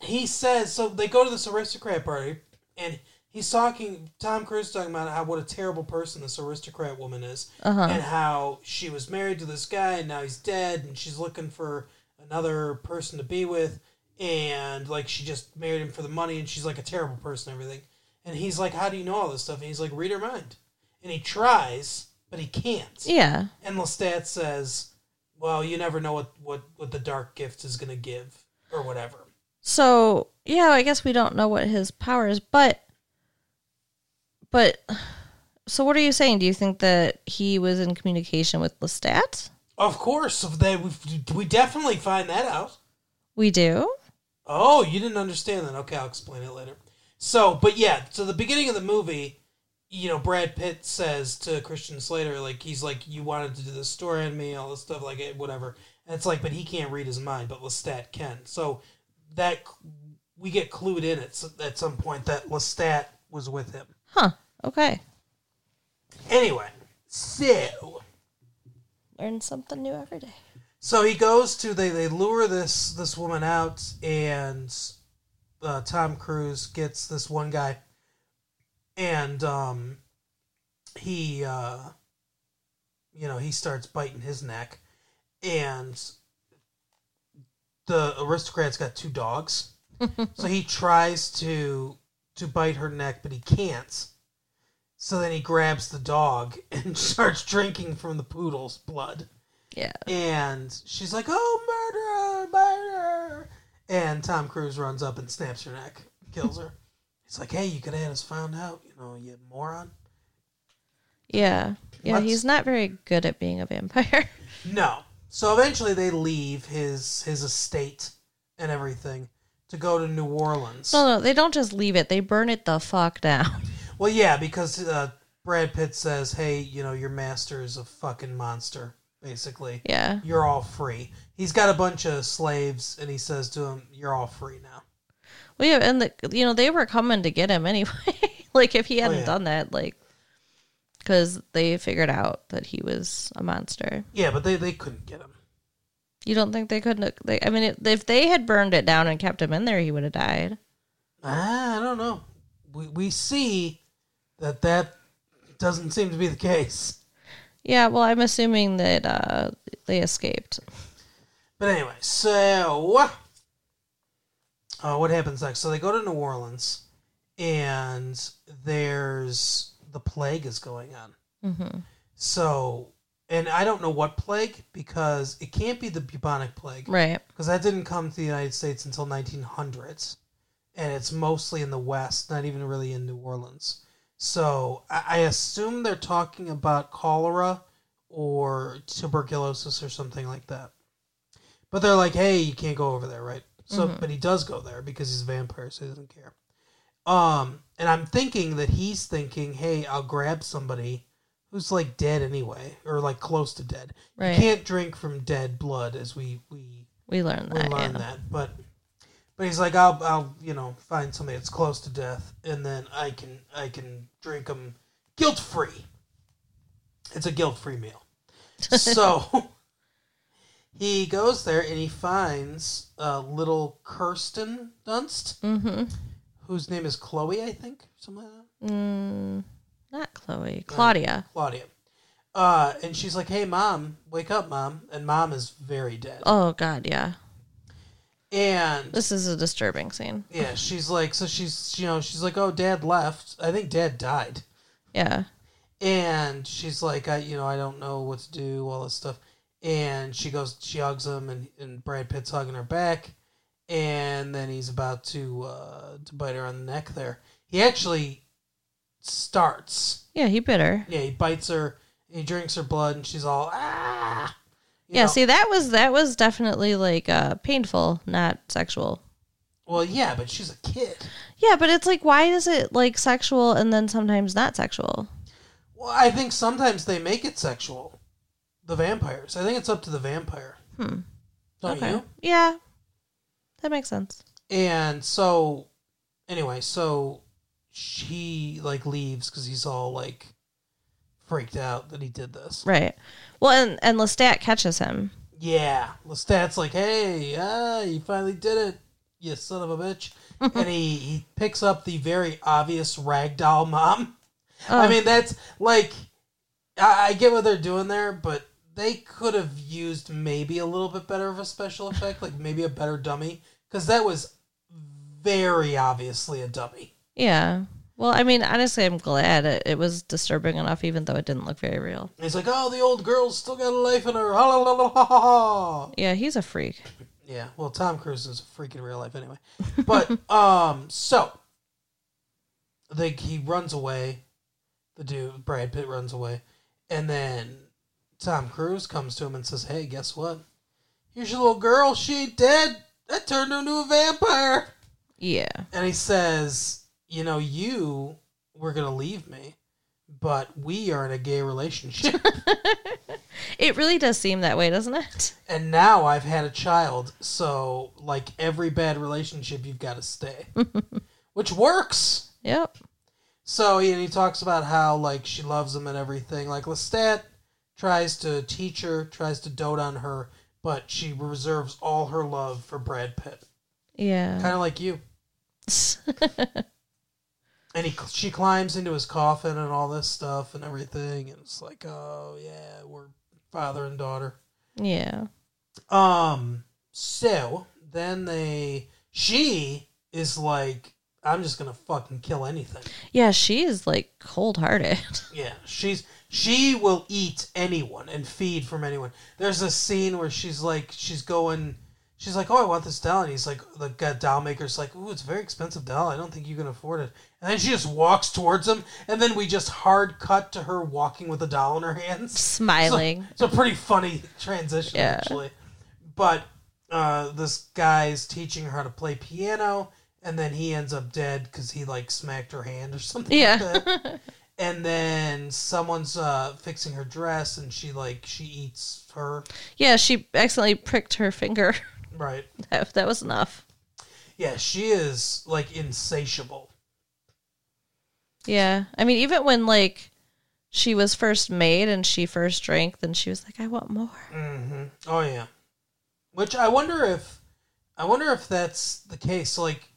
A: He says so. They go to this aristocrat party, and he's talking. Tom Cruise talking about how what a terrible person this aristocrat woman is,
B: Uh-huh.
A: and how she was married to this guy, and now he's dead, and she's looking for another person to be with, and like she just married him for the money, and she's like a terrible person, and everything. And he's like, "How do you know all this stuff?" And he's like, "Read her mind," and he tries, but he can't.
B: Yeah.
A: And Lestat says, "Well, you never know what what what the dark gift is going to give, or whatever."
B: So, yeah, I guess we don't know what his power is, but but so what are you saying? Do you think that he was in communication with Lestat?
A: Of course, they we, we definitely find that out.
B: We do?
A: Oh, you didn't understand that? Okay, I'll explain it later. So, but yeah, so the beginning of the movie, you know, Brad Pitt says to Christian Slater, like he's like, "You wanted to do this story on me, all this stuff, like eh, whatever." And it's like, but he can't read his mind, but Lestat can. So that we get clued in at at some point that Lestat was with him.
B: Huh. Okay.
A: Anyway, so
B: Learn something new every day.
A: So he goes to they they lure this this woman out, and uh, Tom Cruise gets this one guy, and um, he uh, you know he starts biting his neck, and the aristocrat's got two dogs, so he tries to to bite her neck, but he can't. So then he grabs the dog and starts drinking from the poodle's blood
B: Yeah.
A: and she's like, "Oh, murderer, murderer!" And Tom Cruise runs up and snaps her neck, kills her. He's like, "Hey, you could have us found out, you know, you moron."
B: Yeah. Yeah,
A: Let's-
B: he's not very good at being a vampire.
A: No. So eventually, they leave his his estate and everything to go to New Orleans.
B: no, no, they don't just leave it. They burn it the fuck down.
A: Well, yeah, because uh, Brad Pitt says, "Hey, you know, your master is a fucking monster." Basically,
B: Yeah.
A: you're all free. He's got a bunch of slaves, and he says to him, "You're all free now."
B: Well, yeah, and the, you know they were coming to get him anyway. like if he hadn't
A: yeah.
B: done that, like because they figured out that he was a monster.
A: Yeah, but they they couldn't get him.
B: You don't think they couldn't? They, I mean, it, if they had burned it down and kept him in there, he would have died.
A: Ah, I don't know. We we see that that doesn't seem to be the case.
B: Yeah, well, I'm assuming that uh, they escaped.
A: But anyway, so uh, what happens next? So they go to New Orleans, and there's the plague is going on.
B: hmm
A: So, and I don't know what plague because it can't be the bubonic plague
B: Right.
A: because that didn't come to the United States until 1900s, and it's mostly in the West, not even really in New Orleans. So I, I assume they're talking about cholera or tuberculosis or something like that. But they're like, "Hey, you can't go over there, right?" So, but he does go there because he's a vampire, so he doesn't care. Um, and I'm thinking that he's thinking, "Hey, I'll grab somebody." Who's like dead anyway, or like close to dead?
B: Right.
A: You can't drink from dead blood, as we we
B: We learned
A: we
B: that.
A: learned
B: yeah.
A: that. But But he's like, I'll, I'll, you know, find somebody that's close to death, and then I can, I can drink them guilt free. It's a guilt free meal. so he goes there and he finds uh, little Kirsten Dunst,
B: Mm-hmm.
A: whose name is Chloe, I think, something like that.
B: Mm, not Chloe. Claudia.
A: Claudia. Uh, and she's like, "Hey, mom, wake up, mom!" And mom is very dead.
B: Oh God, yeah.
A: And
B: This is a disturbing scene.
A: yeah, she's like, so she's, you know, she's like, "Oh, dad left. I think dad died."
B: Yeah.
A: And she's like, "I, you know, I don't know what to do, all this stuff." And she goes, she hugs him, and and Brad Pitt's hugging her back, and then he's about to uh, to bite her on the neck. There, he actually starts.
B: Yeah, he bit her.
A: Yeah, he bites her. He drinks her blood, and she's all ah. You
B: yeah,
A: know,
B: see that was that was definitely like uh painful, not sexual.
A: Well, yeah, but she's a kid.
B: Yeah, but it's like why is it like sexual and then sometimes not sexual?
A: Well, I think sometimes they make it sexual. The vampires. I think it's up to the vampire.
B: Hmm.
A: Don't you?
B: Yeah. That makes sense.
A: And so, anyway, so she like leaves because he's all like freaked out that he did this.
B: Right. Well, and and Lestat catches him.
A: Yeah, Lestat's like, "Hey, ah, you finally did it, you son of a bitch!" and he he picks up the very obvious ragdoll mom. I
B: Oh.
A: mean, that's like, I, I get what they're doing there, but they could have used maybe a little bit better of a special effect, like maybe a better dummy, because that was very obviously a dummy.
B: Yeah. Well, I mean, honestly, I'm glad it, it was disturbing enough, even though it didn't look very real.
A: He's like, "Oh, the old girl's still got a life in her." Ha, la, la, la, ha, ha, ha.
B: Yeah, he's a freak.
A: Yeah, well, Tom Cruise is a freak in real life anyway. But um, so they he runs away. The dude Brad Pitt runs away, and then Tom Cruise comes to him and says, "Hey, guess what? Here's your little girl. She ain't dead. That turned her into a vampire."
B: Yeah.
A: And he says, "You know, you were gonna leave me, but we are in a gay relationship."
B: It really does seem that way, doesn't it?
A: And now I've had a child, so like every bad relationship, you've got to stay, which works.
B: Yep.
A: So he, and he talks about how like she loves him and everything. Like Lestat tries to teach her, tries to dote on her, but she reserves all her love for Brad Pitt,
B: Yeah.
A: kind of like you. And he she climbs into his coffin and all this stuff and everything, and it's like, oh yeah, we're father and daughter.
B: yeah.
A: Um. So then they, she is like, I'm just gonna fucking kill anything.
B: Yeah, she is like cold hearted.
A: Yeah, she's she will eat anyone and feed from anyone. There's a scene where she's like, she's going, she's like, oh, I want this doll, and he's like, the guy doll maker's like, ooh, it's a very expensive doll. I don't think you can afford it. And then she just walks towards him, and then we just hard cut to her walking with a doll in her hands.
B: Smiling.
A: It's a pretty funny transition,
B: Yeah.
A: actually. But uh, this guy's teaching her how to play piano, and then he ends up dead because he like smacked her hand or something.
B: Yeah.
A: Like that. and then someone's uh, fixing her dress, and she like she eats her.
B: yeah, she accidentally pricked her finger.
A: Right.
B: That, that was enough.
A: Yeah, she is like insatiable.
B: Yeah. I mean, even when like she was first made and she first drank, then she was like, I want more.
A: hmm Oh yeah. Which I wonder if I wonder if that's the case. Like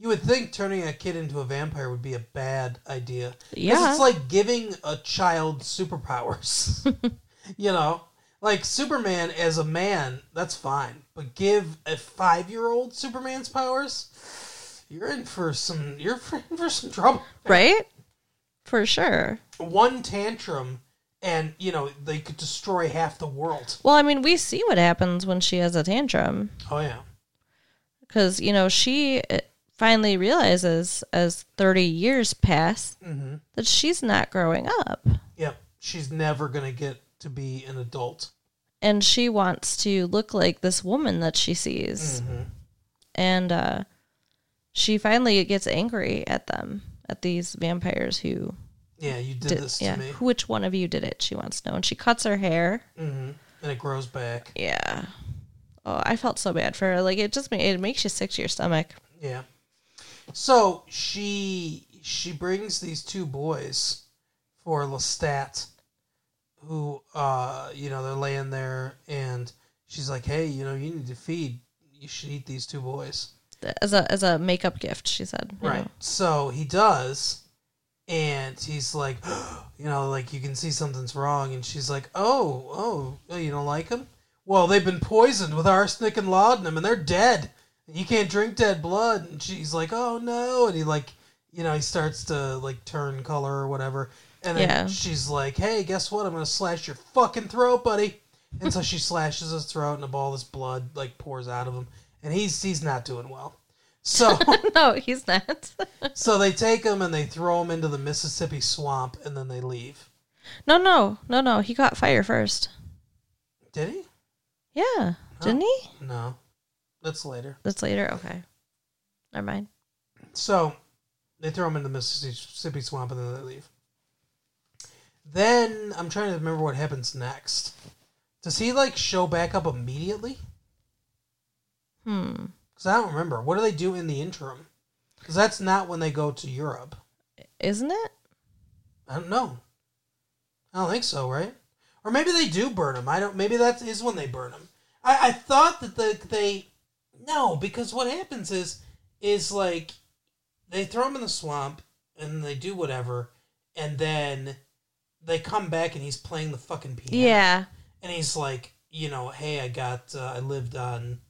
A: you would think turning a kid into a vampire would be a bad idea.
B: Yeah.
A: it's like giving a child superpowers. you know, like Superman as a man, that's fine, but give a five-year-old Superman's powers, you're in for some. You're in for some trouble.
B: Right? For sure.
A: One tantrum, and you know they could destroy half the world.
B: Well, I mean, we see what happens when she has a tantrum.
A: Oh yeah.
B: Because, you know, she finally realizes as 30 years pass
A: Mm-hmm.
B: that she's not growing up.
A: Yep. She's never going to get to be an adult.
B: And she wants to look like this woman that she sees.
A: Mm-hmm.
B: And uh, she finally gets angry at them, at these vampires who
A: Yeah, you did,
B: did.
A: this
B: yeah,
A: to me.
B: which one of you did it? She wants to know. And she cuts her hair.
A: Mm-hmm. And it grows back.
B: Yeah. Oh, I felt so bad for her. Like it just ma- it makes you sick to your stomach.
A: Yeah. So she she brings these two boys for Lestat, who uh you know they're laying there, and she's like, hey, you know you need to feed. You should eat these two boys.
B: As a as a makeup gift, she said.
A: Right.
B: know.
A: So he does, and he's like, you know, like you can see something's wrong, and she's like, oh, oh, oh, you don't like them? Well, they've been poisoned with arsenic and laudanum, and they're dead. You can't drink dead blood. And she's like, oh no, and he like, you know, he starts to like turn color or whatever, and then
B: Yeah.
A: she's like, hey, guess what? I'm gonna slash your fucking throat, buddy. And so she slashes his throat, and a ball of this blood like pours out of him, and he's he's not doing well. So.
B: no, he's not.
A: So they take him and they throw him into the Mississippi swamp and then they leave.
B: no, no, no, no. He got fire first.
A: Did he?
B: Yeah, didn't he?
A: No. That's later.
B: That's later. Okay, never mind.
A: So they throw him in the Mississippi swamp and then they leave. Then I'm trying to remember what happens next. Does he like show back up immediately?
B: Hmm.
A: Because I don't remember. What do they do in the interim? Because that's not when they go to Europe.
B: Isn't it?
A: I don't know. I don't think so, right? Or maybe they do burn him. I don't. Maybe that is when they burn him. I, I thought that the, they no because what happens is is like they throw him in the swamp and they do whatever and then they come back and he's playing the fucking piano
B: Yeah.
A: and he's like you know hey I got uh, I lived on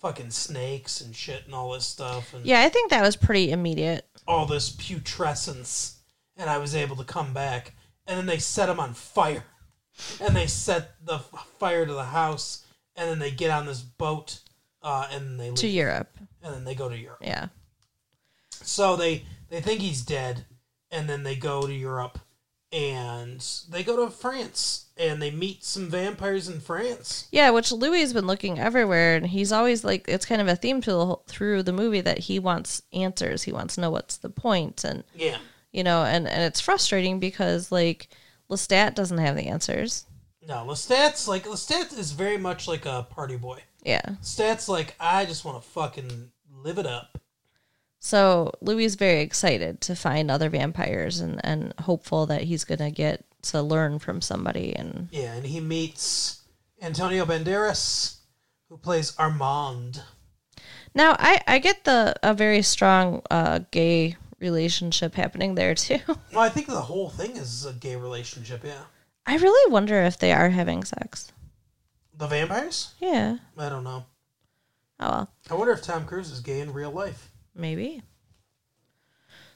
A: fucking snakes and shit and all this stuff and
B: Yeah, I think that was pretty immediate.
A: all this putrescence and I was able to come back. And then they set him on fire. And they set the fire to the house. And then they get on this boat uh, and they leave.
B: To Europe.
A: and then they go to Europe.
B: Yeah.
A: So they, they think he's dead. And then they go to Europe. And they go to France. And they meet some vampires in France.
B: Yeah, which Louis has been looking everywhere, and he's always like it's kind of a theme to the whole, through the movie that he wants answers. He wants to know what's the point, and
A: Yeah.
B: you know, and and it's frustrating because like Lestat doesn't have the answers.
A: No, Lestat's like, Lestat is very much like a party boy.
B: Yeah,
A: Lestat's like, I just want to fucking live it up.
B: so Louis is very excited to find other vampires and and hopeful that he's gonna get to learn from somebody. And
A: Yeah, and he meets Antonio Banderas, who plays Armand.
B: now I I get the a very strong uh, gay relationship happening there too.
A: Well, I think the whole thing is a gay relationship, yeah.
B: I really wonder if they are having sex.
A: The vampires?
B: Yeah.
A: I don't know.
B: Oh well.
A: I wonder if Tom Cruise is gay in real life.
B: Maybe.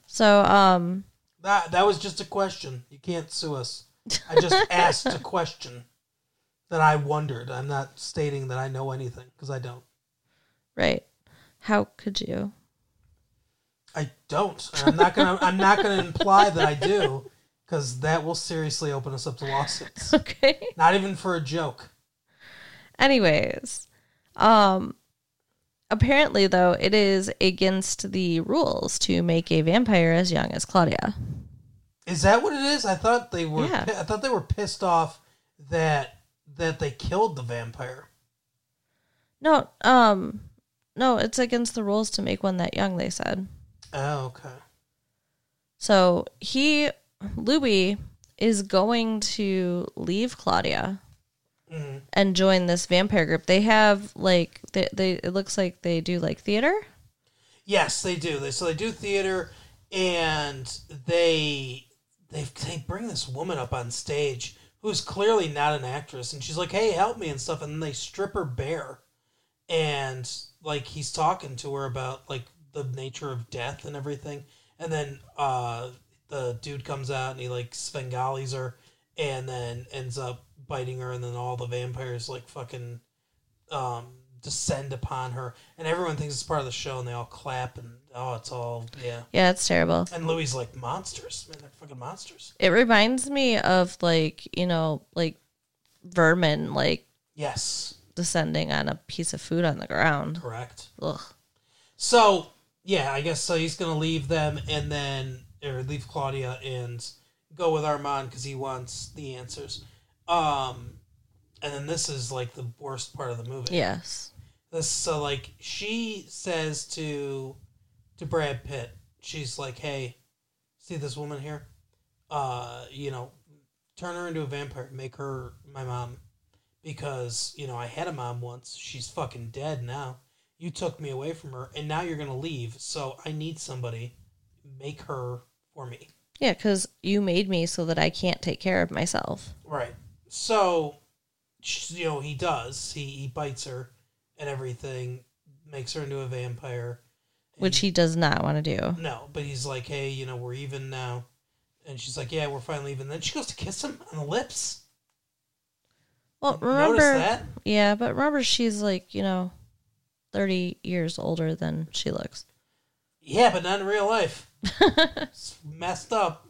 B: So, um,
A: That that was just a question. You can't sue us. I just asked a question that I wondered. I'm not stating that I know anything because I don't.
B: right. How could you?
A: I don't. I'm not gonna. I'm not gonna imply that I do because that will seriously open us up to lawsuits.
B: Okay.
A: Not even for a joke.
B: Anyways, um, apparently though, it is against the rules to make a vampire as young as Claudia.
A: Is that what it is? I thought they were.
B: Yeah.
A: I thought they were pissed off that that they killed the vampire.
B: No, um, no, it's against the rules to make one that young. They said.
A: Oh, okay.
B: So he, Louis, is going to leave Claudia
A: Mhm.
B: and join this vampire group. They have like they, they it looks like they do like theater.
A: Yes, they do. They so they do theater, and they they they bring this woman up on stage who's clearly not an actress, and she's like, "Hey, help me" and stuff, and then they strip her bare, and like he's talking to her about like the nature of death and everything, and then uh the dude comes out and he like Svengalis her, and then ends up biting her, and then all the vampires like fucking um, descend upon her, and everyone thinks it's part of the show, and they all clap, and oh, it's all yeah.
B: Yeah, it's terrible.
A: And Louis like monsters, man, they're fucking monsters.
B: It reminds me of like you know like vermin like
A: Yes,
B: descending on a piece of food on the ground.
A: correct.
B: Ugh.
A: So yeah, I guess so. He's gonna leave them, and then or leave Claudia and go with Armand because he wants the answers. Um, and then this is like the worst part of the movie.
B: Yes.
A: This so like she says to to Brad Pitt, she's like, "Hey, see this woman here? Uh, you know, turn her into a vampire, make her my mom, because you know I had a mom once. She's fucking dead now. You took me away from her, and now you're gonna leave. So I need somebody, make her for me."
B: Yeah, because you made me so that I can't take care of myself.
A: Right. So, you know, he does. He, he bites her and everything, makes her into a vampire.
B: Which he does not want to do.
A: No, but he's like, hey, you know, we're even now. And she's like, yeah, we're finally even. Then she goes to kiss him on the lips.
B: Well, remember,
A: that?
B: yeah, but remember, she's like you know, thirty years older than she looks.
A: Yeah, but not in real life. it's messed up.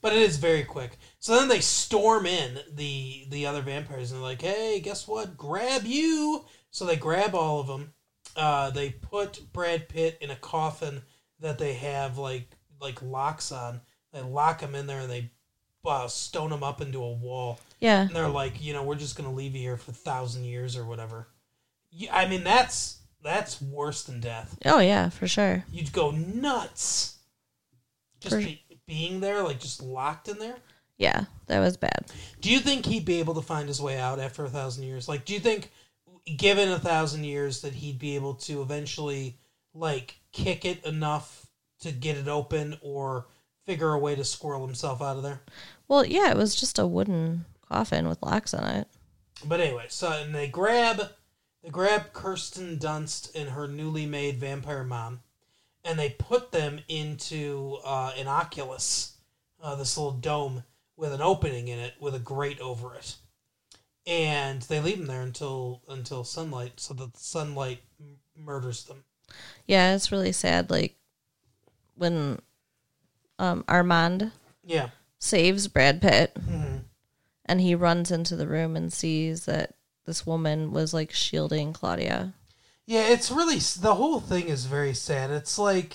A: But it is very quick. So then they storm in the the other vampires and they're like, "Hey, guess what? Grab you!" So they grab all of them. Uh, they put Brad Pitt in a coffin that they have like like locks on. They lock him in there and they uh, stone him up into a wall.
B: Yeah,
A: And they're like, you know, we're just gonna leave you here for a thousand years or whatever. Yeah, I mean that's that's worse than death
B: oh yeah, for sure.
A: you'd go nuts. Just
B: For-
A: be, being there, like just locked in there.
B: Yeah, that was bad.
A: Do you think he'd be able to find his way out after a thousand years? Like, do you think, given a thousand years, that he'd be able to eventually, like, kick it enough to get it open, or figure a way to squirrel himself out of there?
B: Well, yeah, it was just a wooden coffin with locks on it.
A: But anyway, so and they grab they grab Kirsten Dunst and her newly made vampire mom, and they put them into uh, an Oculus, uh, this little dome with an opening in it with a grate over it, and they leave them there until until sunlight, so that the sunlight m- murders them.
B: Yeah, it's really sad. Like when um, Armand
A: Yeah,
B: saves Brad Pitt,
A: hmm
B: and he runs into the room and sees that this woman was like shielding Claudia.
A: Yeah, it's really the whole thing is very sad. It's like,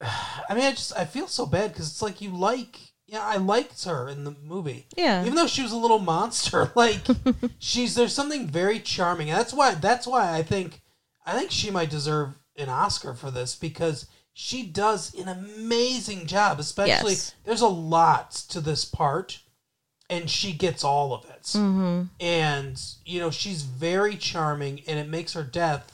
A: I mean, I just I feel so bad because it's like you like, yeah, I liked her in the movie,
B: Yeah,
A: even though she was a little monster. Like, she's there's something very charming. And that's why that's why I think I think she might deserve an Oscar for this because she does an amazing job. Especially
B: Yes.
A: there's a lot to this part, and she gets all of it.
B: Mm-hmm.
A: and you know she's very charming and it makes her death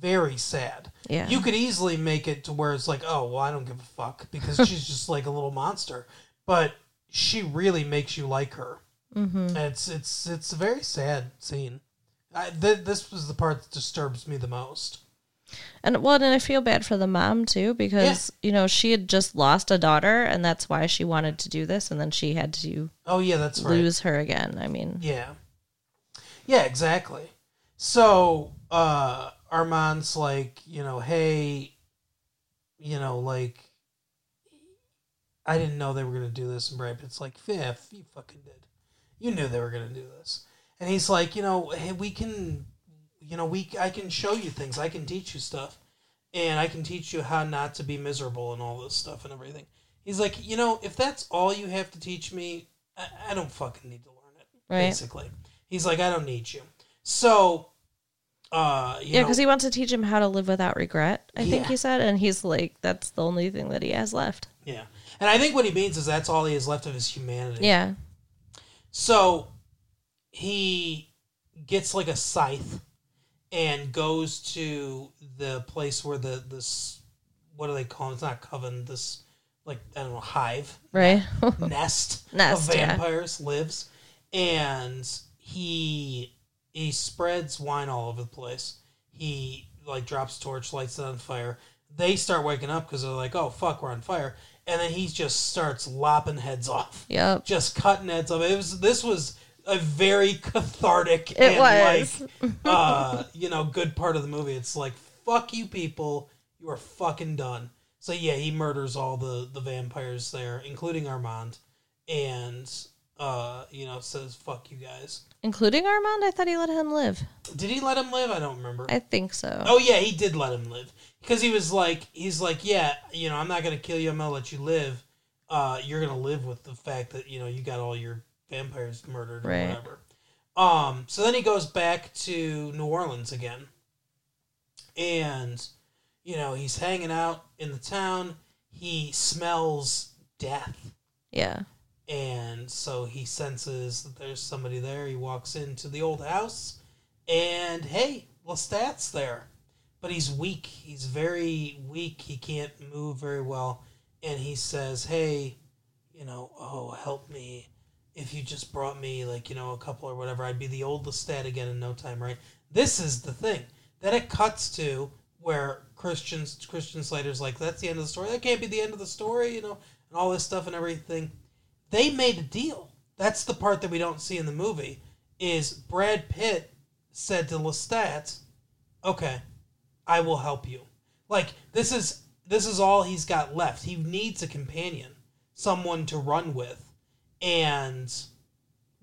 A: very sad.
B: Yeah,
A: you could easily make it to where it's like oh well i don't give a fuck because she's just like a little monster. But she really makes you like her.
B: Mm-hmm.
A: and it's it's it's a very sad scene. I, th- this was the part that disturbs me the most
B: and well, and I feel bad for the mom too because you know she had just lost a daughter, and that's why she wanted to do this, and then she had to
A: oh yeah that's right
B: lose her again. I mean,
A: Yeah. Yeah, exactly. So, uh Armand's like, you know, hey, you know, like I didn't know they were gonna do this and Brad Pitt's like, yeah, you fucking did. You knew they were gonna do this. And he's like, you know, hey, we can you know, we I can show you things, I can teach you stuff. And I can teach you how not to be miserable and all this stuff and everything. He's like, you know, if that's all you have to teach me, I, I don't fucking need to learn it
B: Right.
A: basically. He's like, I don't need you. So, uh, you
B: yeah, because he wants to teach him how to live without regret. I think he said, and he's like, that's the only thing that he has left.
A: yeah, and I think what he means is that's all he has left of his humanity.
B: Yeah,
A: So he gets like a scythe and goes to the place where the this what do they call it? It's not coven. This like I don't know hive
B: right.
A: nest,
B: Nest,
A: of
B: yeah.
A: vampires lives, and he he spreads wine all over the place. He like drops torch, lights it on fire. They start waking up because they're like, "Oh fuck, we're on fire!" And then he just starts lopping heads off,
B: yep.
A: just cutting heads off. It was this was a very cathartic
B: It
A: and
B: was.
A: like uh, you know good part of the movie. It's like fuck you people, you are fucking done. So yeah, he murders all the the vampires there, including Armand, and uh, you know says fuck you guys.
B: Including Armand, I thought he let him live.
A: Did he let him live? I don't remember.
B: I think so.
A: Oh yeah, he did let him live because he was like, he's like, yeah, you know, I'm not gonna kill you. I'm gonna let you live. Uh, you're gonna live with the fact that you know you got all your vampires murdered or
B: Right.
A: whatever. Um, so then he goes back to New Orleans again. And, you know, he's hanging out in the town. He smells death.
B: Yeah.
A: And so he senses that there's somebody there. He walks into the old house. And hey, Lestat's there. But he's weak. He's very weak. He can't move very well. And he says, Hey, you know, oh, help me. If you just brought me, like, you know, a couple or whatever, I'd be the old Lestat again in no time, right? This is the thing. Then it cuts to where Christians, Christian Slater's like, that's the end of the story. That can't be the end of the story, you know, and all this stuff and everything. They made a deal. That's the part that we don't see in the movie. Is Brad Pitt said to Lestat, "Okay, I will help you." Like this is this is all he's got left. He needs a companion, someone to run with, and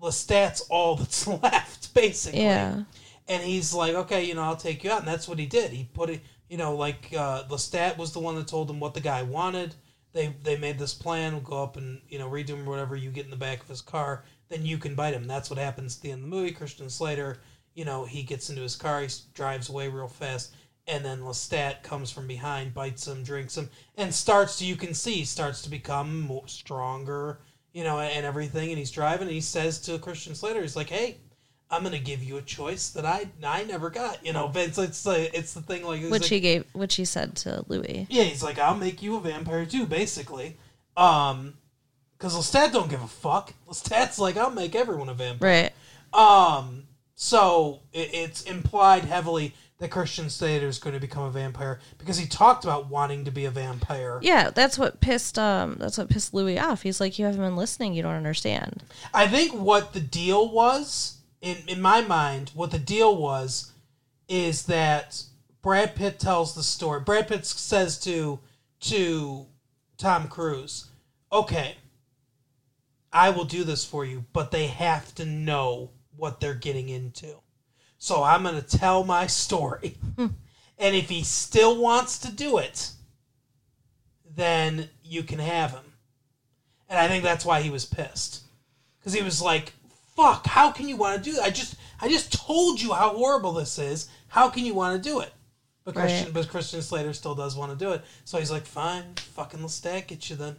A: Lestat's all that's left, basically.
B: Yeah.
A: And he's like, okay, you know, I'll take you out, and that's what he did. He put it, you know, like uh, Lestat was the one that told him what the guy wanted. They they made this plan. We'll go up and you know redo him or whatever. You get in the back of his car, then you can bite him. That's what happens at the end of the movie. Christian Slater, you know, he gets into his car, he drives away real fast, and then Lestat comes from behind, bites him, drinks him, and starts to you can see starts to become more stronger, you know, and everything. And he's driving, and he says to Christian Slater, he's like, "Hey, I'm gonna give you a choice that I I never got," you know. But it's it's like it's the thing like
B: Which
A: like,
B: he gave, which he said to Louis.
A: yeah, he's like, I'll make you a vampire too, basically. Um, because Lestat don't give a fuck. Lestat's like, I'll make everyone a vampire.
B: Right.
A: Um, so it, it's implied heavily that Christian Slater is going to become a vampire because he talked about wanting to be a vampire.
B: Yeah, that's what pissed um that's what pissed Louis off. He's like, You haven't been listening, you don't understand.
A: I think what the deal was, in in my mind, what the deal was, is that Brad Pitt tells the story. Brad Pitt says to to Tom Cruise, "Okay, I will do this for you, but they have to know what they're getting into. So I'm going to tell my story, hmm. and if he still wants to do it, then you can have him." And I think that's why he was pissed because he was like, "Fuck! How can you want to do that? I just, I just told you how horrible this is. How can you want to do it?" But
B: Right.
A: Christian, but Christian Slater still does want to do it. So he's like, "Fine, fucking let's stack get you then,"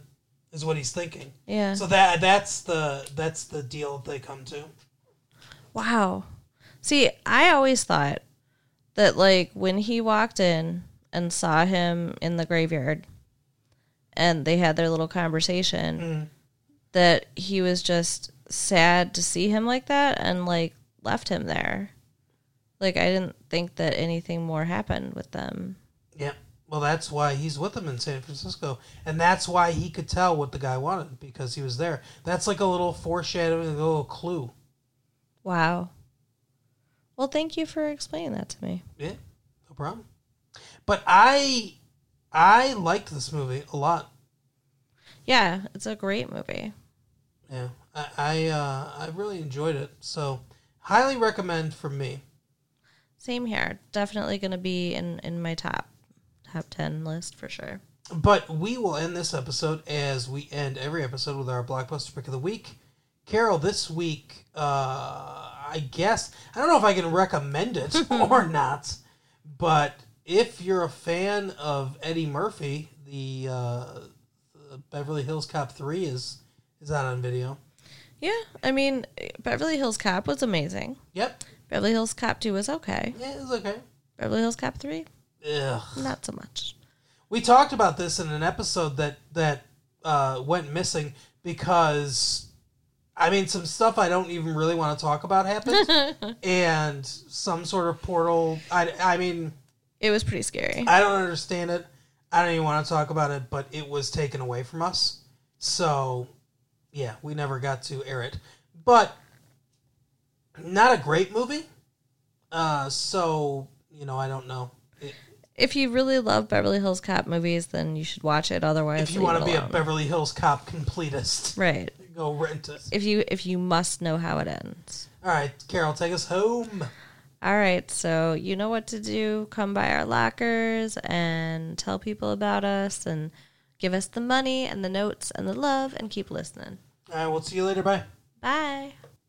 A: is what he's thinking.
B: Yeah.
A: So that that's the that's the deal that they come to.
B: Wow. See, I always thought that like when he walked in and saw him in the graveyard and they had their little conversation mm. that he was just sad to see him like that and like left him there. Like I didn't think that anything more happened with them.
A: Yeah. Well, that's why he's with them in San Francisco, and that's why he could tell what the guy wanted because he was there. That's like a little foreshadowing, a little clue.
B: Wow. Well, thank you for explaining that to me.
A: Yeah, no problem. But I, I liked this movie a lot.
B: Yeah, it's a great movie.
A: Yeah, I, I, uh, I really enjoyed it. So, highly recommend from me.
B: Same here. Definitely going to be in in my top top 10 list for sure.
A: But we will end this episode as we end every episode with our blockbuster pick of the week. Carol, this week, uh, I guess I don't know if I can recommend it or not, but if you're a fan of Eddie Murphy, the, uh, Beverly Hills Cop Three is is out on video.
B: Yeah, I mean, Beverly Hills Cop was amazing.
A: Yep,
B: Beverly Hills Cop 2 was okay.
A: yeah, it's okay.
B: Beverly Hills Cop 3,
A: Ugh.
B: not so much.
A: We talked about this in an episode that that uh, went missing because I mean some stuff I don't even really want to talk about happened, and some sort of portal. I I mean
B: It was pretty scary.
A: I don't understand it. I don't even want to talk about it, but it was taken away from us. So yeah, we never got to air it, but not a great movie. Uh, so you know I don't know. It,
B: If you really love Beverly Hills Cop movies, then you should watch it. Otherwise,
A: if you want to be a. Beverly Hills Cop completist,
B: right.
A: Go rent it.
B: If you if you must know how it ends.
A: All right, Carol, take us home.
B: All right, so you know what to do. Come by our lockers and tell people about us and give us the money and the notes and the love and keep listening.
A: All right, we'll see you later. Bye.
B: Bye.